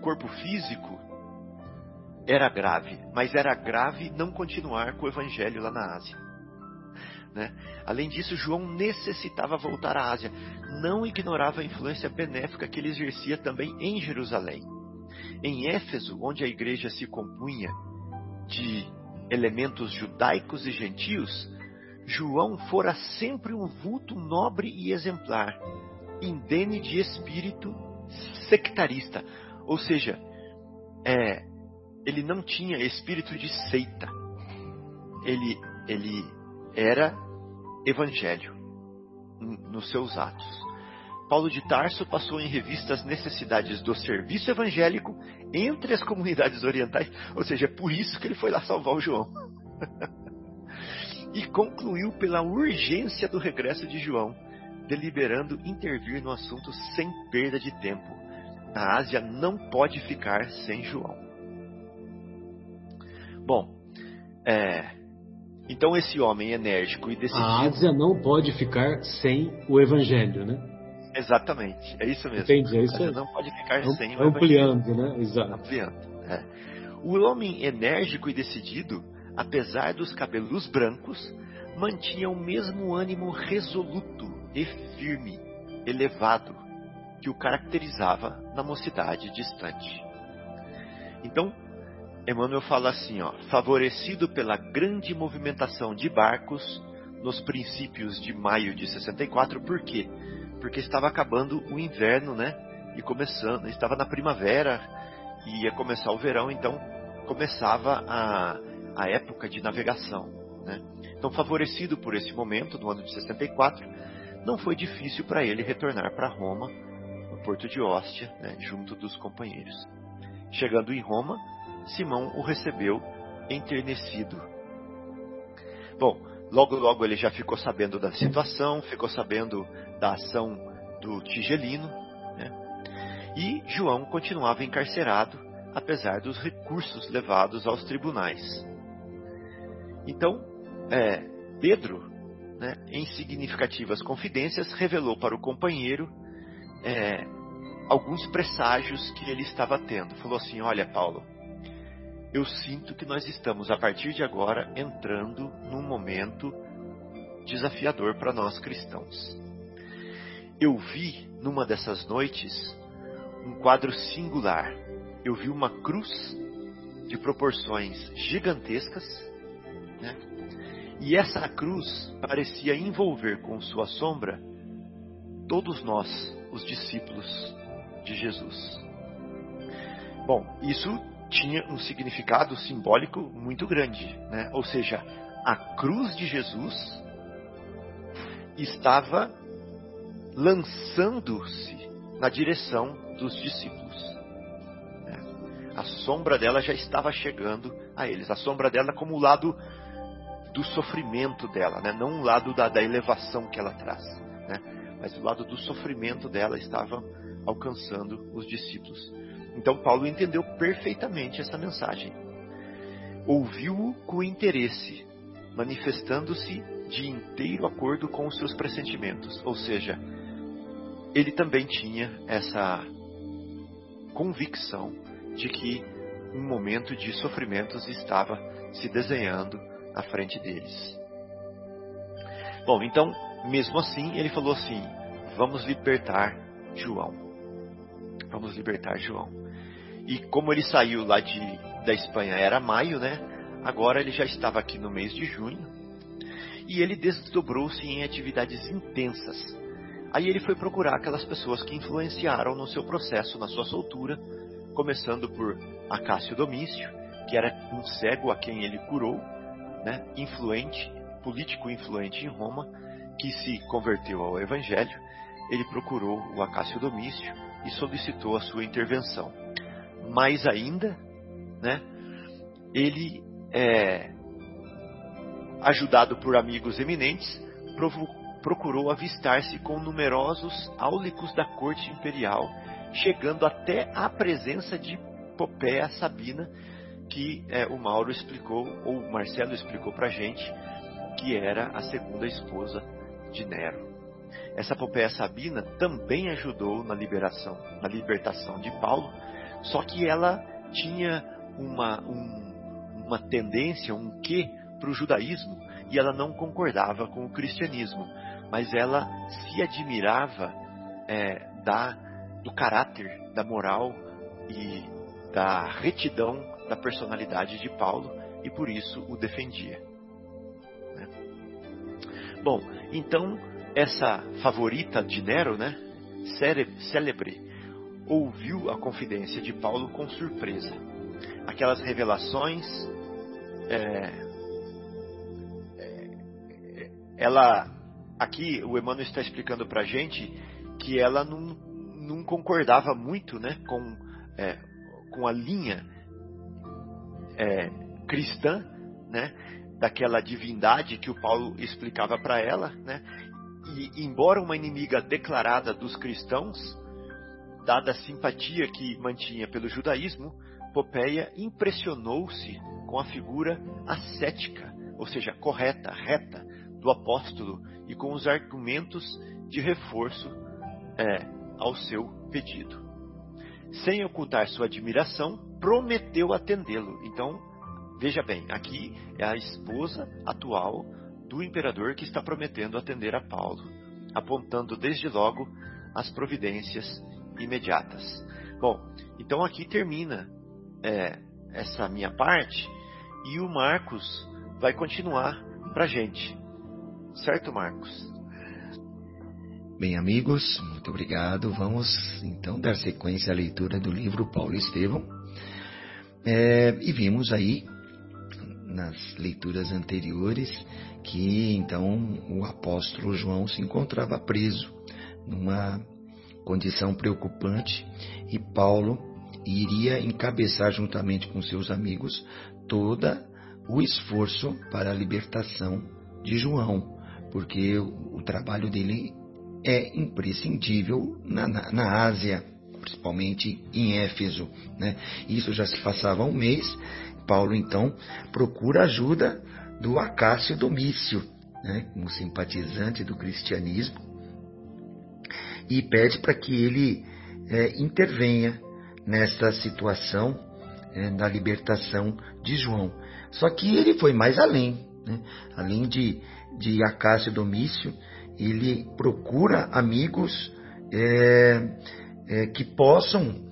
S2: corpo físico, era grave, mas era grave não continuar com o Evangelho lá na Ásia. Né? Além disso, João necessitava voltar à Ásia, não ignorava a influência benéfica que ele exercia também em Jerusalém. Em Éfeso, onde a igreja se compunha de elementos judaicos e gentios, João fora sempre um vulto nobre e exemplar, indene de espírito sectarista, ou seja, é, ele não tinha espírito de seita. Ele, ele era evangelho nos seus atos. Paulo de Tarso passou em revista as necessidades do serviço evangélico entre as comunidades orientais, ou seja, é por isso que ele foi lá salvar o João. e concluiu pela urgência do regresso de João, deliberando intervir no assunto sem perda de tempo. A Ásia não pode ficar sem João. Bom, é, então esse homem enérgico e decidido.
S1: A Ásia não pode ficar sem o Evangelho, né?
S2: Exatamente, é isso mesmo.
S1: Entendi, é isso
S2: não pode ficar
S1: Am,
S2: sem o
S1: ampliando,
S2: Evangelho.
S1: né? Exato.
S2: Ampliando. É. O homem enérgico e decidido, apesar dos cabelos brancos, mantinha o mesmo ânimo resoluto e firme, elevado, que o caracterizava na mocidade distante. Então, Emmanuel fala assim, ó, favorecido pela grande movimentação de barcos nos princípios de maio de 64, por quê? Porque estava acabando o inverno, né? E começando, estava na primavera e ia começar o verão, então começava a, a época de navegação, né? Então, favorecido por esse momento, no ano de 64, não foi difícil para ele retornar para Roma, no porto de Ostia, né, junto dos companheiros. Chegando em Roma, Simão o recebeu enternecido. Bom, logo logo ele já ficou sabendo da situação, ficou sabendo da ação do Tigelino, né? e João continuava encarcerado, apesar dos recursos levados aos tribunais. Então, é, Pedro, né, em significativas confidências, revelou para o companheiro é, alguns presságios que ele estava tendo. Falou assim: Olha, Paulo, eu sinto que nós estamos, a partir de agora, entrando num momento desafiador para nós cristãos. Eu vi, numa dessas noites, um quadro singular. Eu vi uma cruz de proporções gigantescas, né? e essa cruz parecia envolver com sua sombra todos nós, os discípulos de Jesus. Bom, isso tinha um significado simbólico muito grande, né? Ou seja, a cruz de Jesus estava lançando-se na direção dos discípulos. Né? A sombra dela já estava chegando a eles. A sombra dela como o lado do sofrimento dela, né? não o lado da, da elevação que ela traz, né? mas o lado do sofrimento dela estava alcançando os discípulos. Então Paulo entendeu perfeitamente essa mensagem. Ouviu-o com interesse, manifestando-se de inteiro acordo com os seus pressentimentos. Ou seja, ele também tinha essa convicção de que um momento de sofrimentos estava se desenhando à frente deles. Bom, então, mesmo assim, ele falou assim: vamos libertar João. Vamos libertar João. E como ele saiu lá de, da Espanha era maio, né? Agora ele já estava aqui no mês de junho. E ele desdobrou-se em atividades intensas. Aí ele foi procurar aquelas pessoas que influenciaram no seu processo, na sua soltura, começando por Acácio Domício, que era um cego a quem ele curou, né? influente, político influente em Roma, que se converteu ao Evangelho, ele procurou o Acácio Domício e solicitou a sua intervenção. Mais ainda, né, ele, é, ajudado por amigos eminentes, procurou avistar-se com numerosos áulicos da corte imperial, chegando até à presença de Popéia Sabina, que é, o Mauro explicou, ou o Marcelo explicou para gente, que era a segunda esposa de Nero. Essa Popéia Sabina também ajudou na liberação, na libertação de Paulo, só que ela tinha uma, um, uma tendência, um quê para o judaísmo, e ela não concordava com o cristianismo, mas ela se admirava é, da, do caráter, da moral e da retidão da personalidade de Paulo e por isso o defendia. Né? Bom, então essa favorita de Nero, né, célebre, ouviu a confidência de Paulo com surpresa. Aquelas revelações, é, é, ela, aqui o Emmanuel está explicando para gente que ela não, não concordava muito, né, com, é, com a linha é, cristã, né, daquela divindade que o Paulo explicava para ela, né, e embora uma inimiga declarada dos cristãos, dada a simpatia que mantinha pelo judaísmo, Popeia impressionou-se com a figura ascética, ou seja, correta, reta, do apóstolo e com os argumentos de reforço é, ao seu pedido. Sem ocultar sua admiração, prometeu atendê-lo. Então, veja bem, aqui é a esposa atual do imperador que está prometendo atender a Paulo, apontando desde logo as providências imediatas. Bom, então aqui termina é, essa minha parte e o Marcos vai continuar para gente. Certo, Marcos?
S5: Bem, amigos, muito obrigado. Vamos então dar sequência à leitura do livro Paulo Estevão. É, e vimos aí nas leituras anteriores que então o apóstolo João se encontrava preso numa condição preocupante e Paulo iria encabeçar juntamente com seus amigos toda o esforço para a libertação de João, porque o, o trabalho dele é imprescindível na, na, na Ásia, principalmente em Éfeso. Né? Isso já se passava um mês. Paulo então procura ajuda do Acácio Domício, né, um simpatizante do cristianismo, e pede para que ele é, intervenha nessa situação é, da libertação de João. Só que ele foi mais além. Né? Além de, de Acácio Domício, ele procura amigos é, é, que possam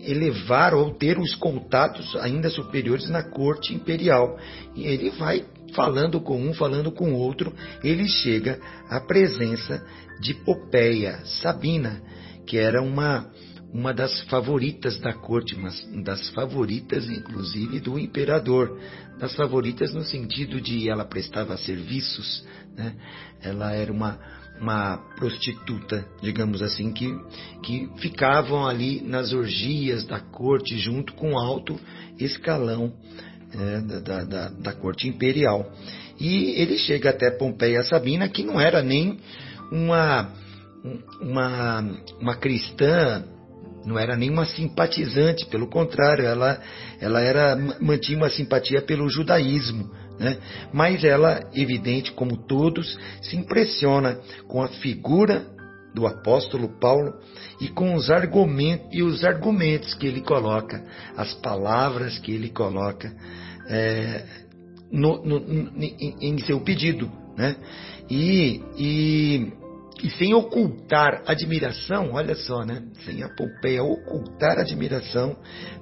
S5: elevar ou ter os contatos ainda superiores na corte imperial. E ele vai falando com um, falando com outro, ele chega à presença de Popeia Sabina, que era uma, uma das favoritas da corte, mas das favoritas, inclusive, do imperador. Das favoritas no sentido de ela prestava serviços, né? ela era uma, uma prostituta, digamos assim, que, que ficavam ali nas orgias da corte junto com alto escalão é, da, da, da, corte imperial. E ele chega até Pompeia Sabina, que não era nem uma, uma, uma cristã, não era nem uma simpatizante, pelo contrário, ela, ela era, mantinha uma simpatia pelo judaísmo. Né? Mas ela, evidente como todos, se impressiona com a figura do apóstolo Paulo e com os argumentos e os argumentos que ele coloca, as palavras que ele coloca é, no, no, em, em, seu pedido, né? E, e, e, sem ocultar admiração, olha só, né? Sem a Pompeia ocultar admiração,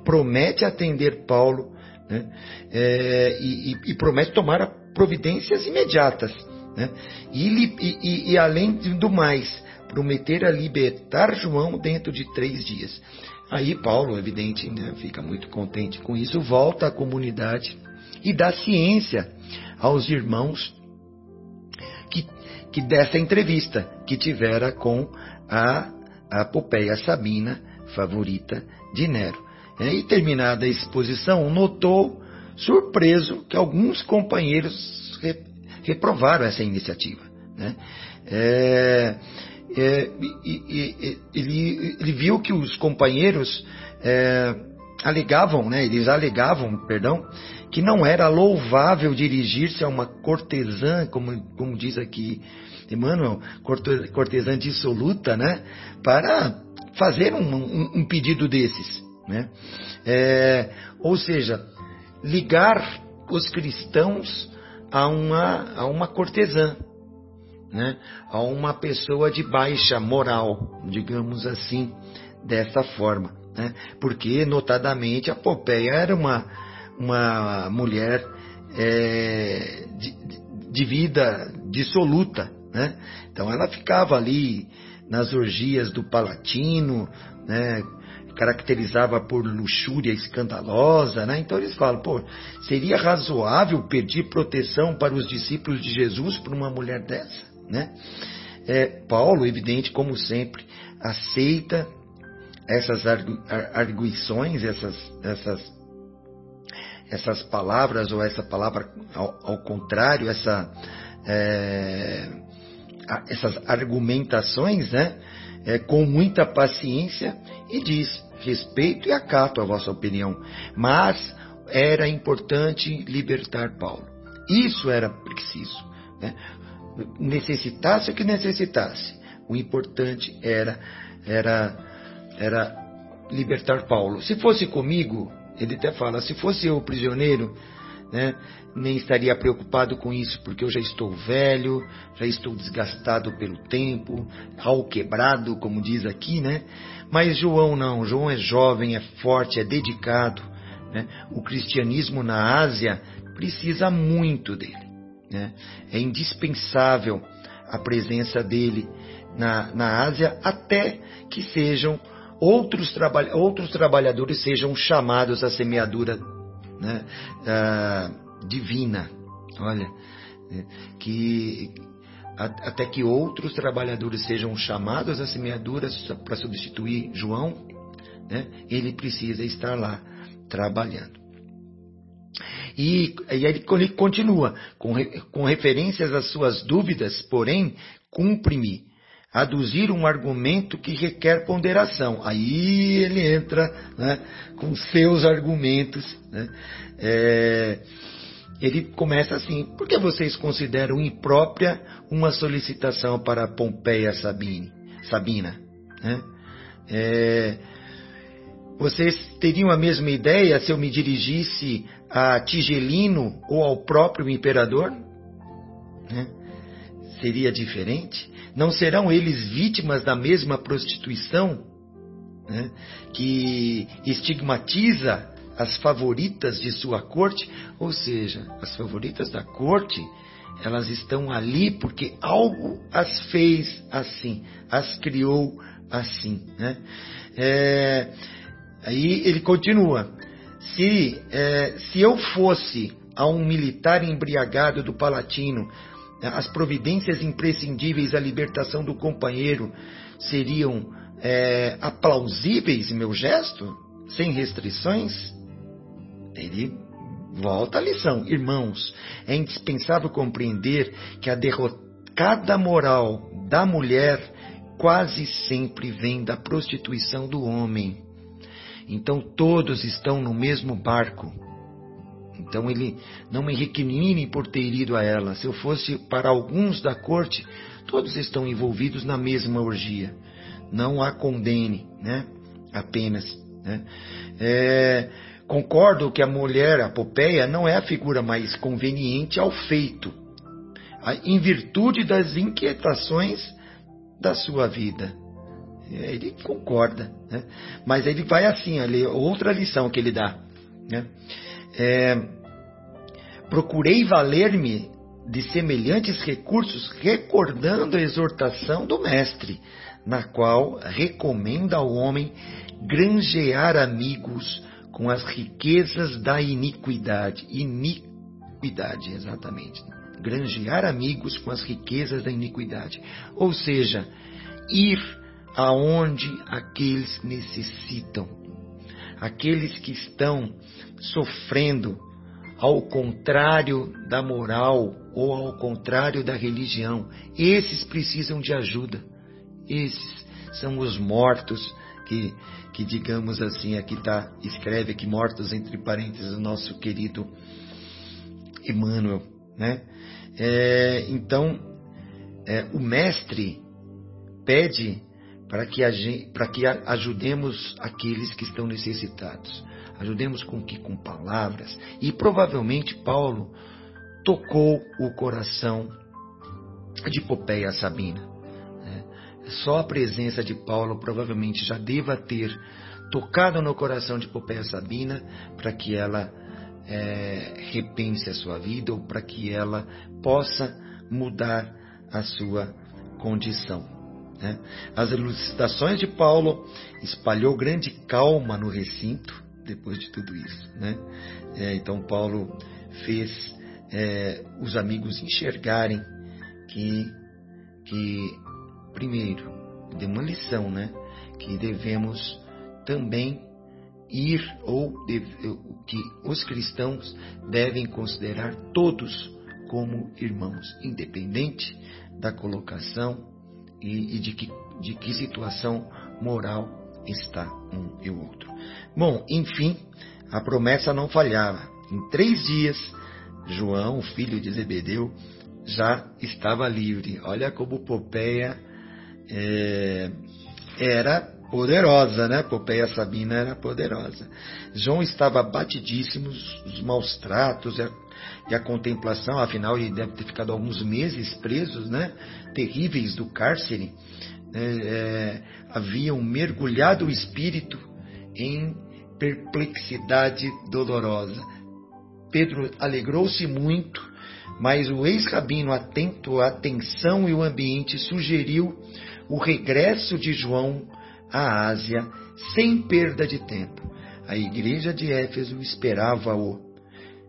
S5: promete atender Paulo, né? É, e, e, promete tomar providências imediatas, né? E, e além do mais, prometer a libertar João dentro de três dias. Aí Paulo, evidente, né, fica muito contente com isso, volta à comunidade e dá ciência aos irmãos que, dessa entrevista que tivera com a, a Popeia Sabina, favorita de Nero. E terminada a exposição, notou, surpreso, que alguns companheiros reprovaram essa iniciativa. Né? É, é, ele, ele, viu que os companheiros é, alegavam, né, eles alegavam, perdão, que não era louvável dirigir-se a uma cortesã, como, como diz aqui Emmanuel, cortesã dissoluta, né, para fazer um, um, um pedido desses. Né? É, ou seja, ligar os cristãos a uma, a uma cortesã, né? a uma pessoa de baixa moral, digamos assim, dessa forma. Né? Porque, notadamente, a Popeia era uma, uma mulher é, de, de, vida dissoluta. Né? Então, ela ficava ali nas orgias do Palatino, né? caracterizava por luxúria escandalosa, né? Então eles falam, pô, seria razoável pedir proteção para os discípulos de Jesus por uma mulher dessa, né? É, Paulo, evidente, como sempre, aceita essas arguições, essas, essas, essas palavras, ou essa palavra ao, ao contrário, essa, é, essas argumentações, né? É, com muita paciência e diz: respeito e acato a vossa opinião, mas era importante libertar Paulo. Isso era preciso. Né? Necessitasse o que necessitasse, o importante era, era, era libertar Paulo. Se fosse comigo, ele até fala, se fosse eu prisioneiro, né, nem estaria preocupado com isso, porque eu já estou velho, já estou desgastado pelo tempo, quebrado, como diz aqui, né? Mas João não, João é jovem, é forte, é dedicado. Né? O cristianismo na Ásia precisa muito dele. Né? É indispensável a presença dele na, na Ásia até que sejam outros, traba outros trabalhadores sejam chamados à semeadura né, uh, divina. Olha, né, que até que outros trabalhadores sejam chamados à semeadura para substituir João, né, ele precisa estar lá trabalhando. E, e aí ele continua, com, com referências às suas dúvidas, porém, cumpre-me aduzir um argumento que requer ponderação. Aí ele entra né, com seus argumentos. Né, é, ele começa assim: por que vocês consideram imprópria uma solicitação para Pompeia Sabine, Sabina? Né? É, vocês teriam a mesma ideia se eu me dirigisse a Tigelino ou ao próprio imperador? Né? Seria diferente? Não serão eles vítimas da mesma prostituição né, que estigmatiza as favoritas de sua corte? Ou seja, as favoritas da corte, elas estão ali porque algo as fez assim, as criou assim. Né? É, aí ele continua: se, é, se eu fosse a um militar embriagado do Palatino as providências imprescindíveis à libertação do companheiro seriam é, aplausíveis, meu gesto, sem restrições? Ele volta à lição. Irmãos, é indispensável compreender que a derrocada moral da mulher quase sempre vem da prostituição do homem. Então todos estão no mesmo barco então ele não me recrimine por ter ido a ela. Se eu fosse para alguns da corte, todos estão envolvidos na mesma orgia. Não a condene, né? Apenas. Né? É, concordo que a mulher, a Popeia, não é a figura mais conveniente ao feito, em virtude das inquietações da sua vida. É, ele concorda, né? mas ele vai assim, ali, outra lição que ele dá. Né? É, procurei valer-me de semelhantes recursos, recordando a exortação do Mestre, na qual recomenda ao homem granjear amigos com as riquezas da iniquidade. Iniquidade, exatamente. granjear amigos com as riquezas da iniquidade. Ou seja, ir aonde aqueles necessitam, aqueles que estão sofrendo ao contrário da moral ou ao contrário da religião. Esses precisam de ajuda. Esses são os mortos que, que digamos assim, aqui está, escreve aqui mortos entre parênteses o nosso querido Emmanuel, né? É, então, é, o mestre pede para que, para que ajudemos aqueles que estão necessitados. Ajudemos com que com palavras. E provavelmente Paulo tocou o coração de Popeia Sabina. Né? Só a presença de Paulo provavelmente já deva ter tocado no coração de Popeia Sabina para que ela é, repense a sua vida ou para que ela possa mudar a sua condição. Né? As elucidações de Paulo espalhou grande calma no recinto depois de tudo isso. Né? É, então Paulo fez é, os amigos enxergarem que, que primeiro, deu uma lição, né? que devemos também ir ou deve, que os cristãos devem considerar todos como irmãos, independente da colocação e, e de, que, de que situação moral está um e o outro. Bom, enfim, a promessa não falhava. Em três dias, João, filho de Zebedeu, já estava livre. Olha como Popeia é, era poderosa, né? Popeia Sabina era poderosa. João estava batidíssimo, os maus tratos e a, e a, contemplação, afinal ele deve ter ficado alguns meses presos, né? Terríveis do cárcere. É, é, haviam mergulhado o espírito em perplexidade dolorosa. Pedro alegrou-se muito, mas o ex-rabino, atento à tensão e o ambiente, sugeriu o regresso de João à Ásia sem perda de tempo. A igreja de Éfeso esperava-o.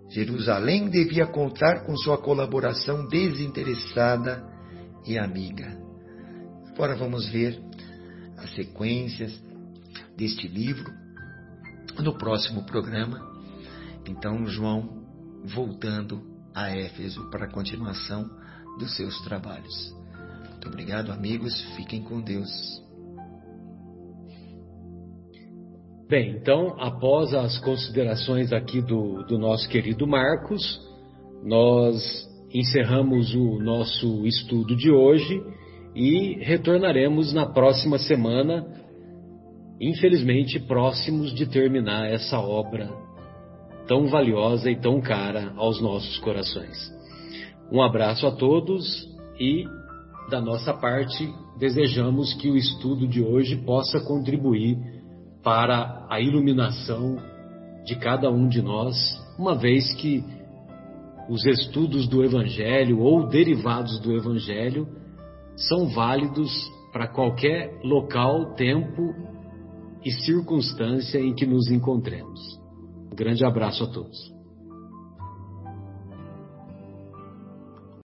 S5: Jerusalém devia contar com sua colaboração desinteressada e amiga. Agora vamos ver as sequências deste livro no próximo programa. Então, João voltando a Éfeso para a continuação dos seus trabalhos. Muito obrigado, amigos. Fiquem com Deus.
S1: Bem, então, após as considerações aqui do, do nosso querido Marcos, nós encerramos o nosso estudo de hoje e retornaremos na próxima semana, infelizmente próximos de terminar essa obra tão valiosa e tão cara aos nossos corações. Um abraço a todos e, da nossa parte, desejamos que o estudo de hoje possa contribuir para a iluminação de cada um de nós, uma vez que os estudos do Evangelho ou derivados do Evangelho são válidos para qualquer local, tempo e circunstância em que nos encontremos. Um grande abraço a todos.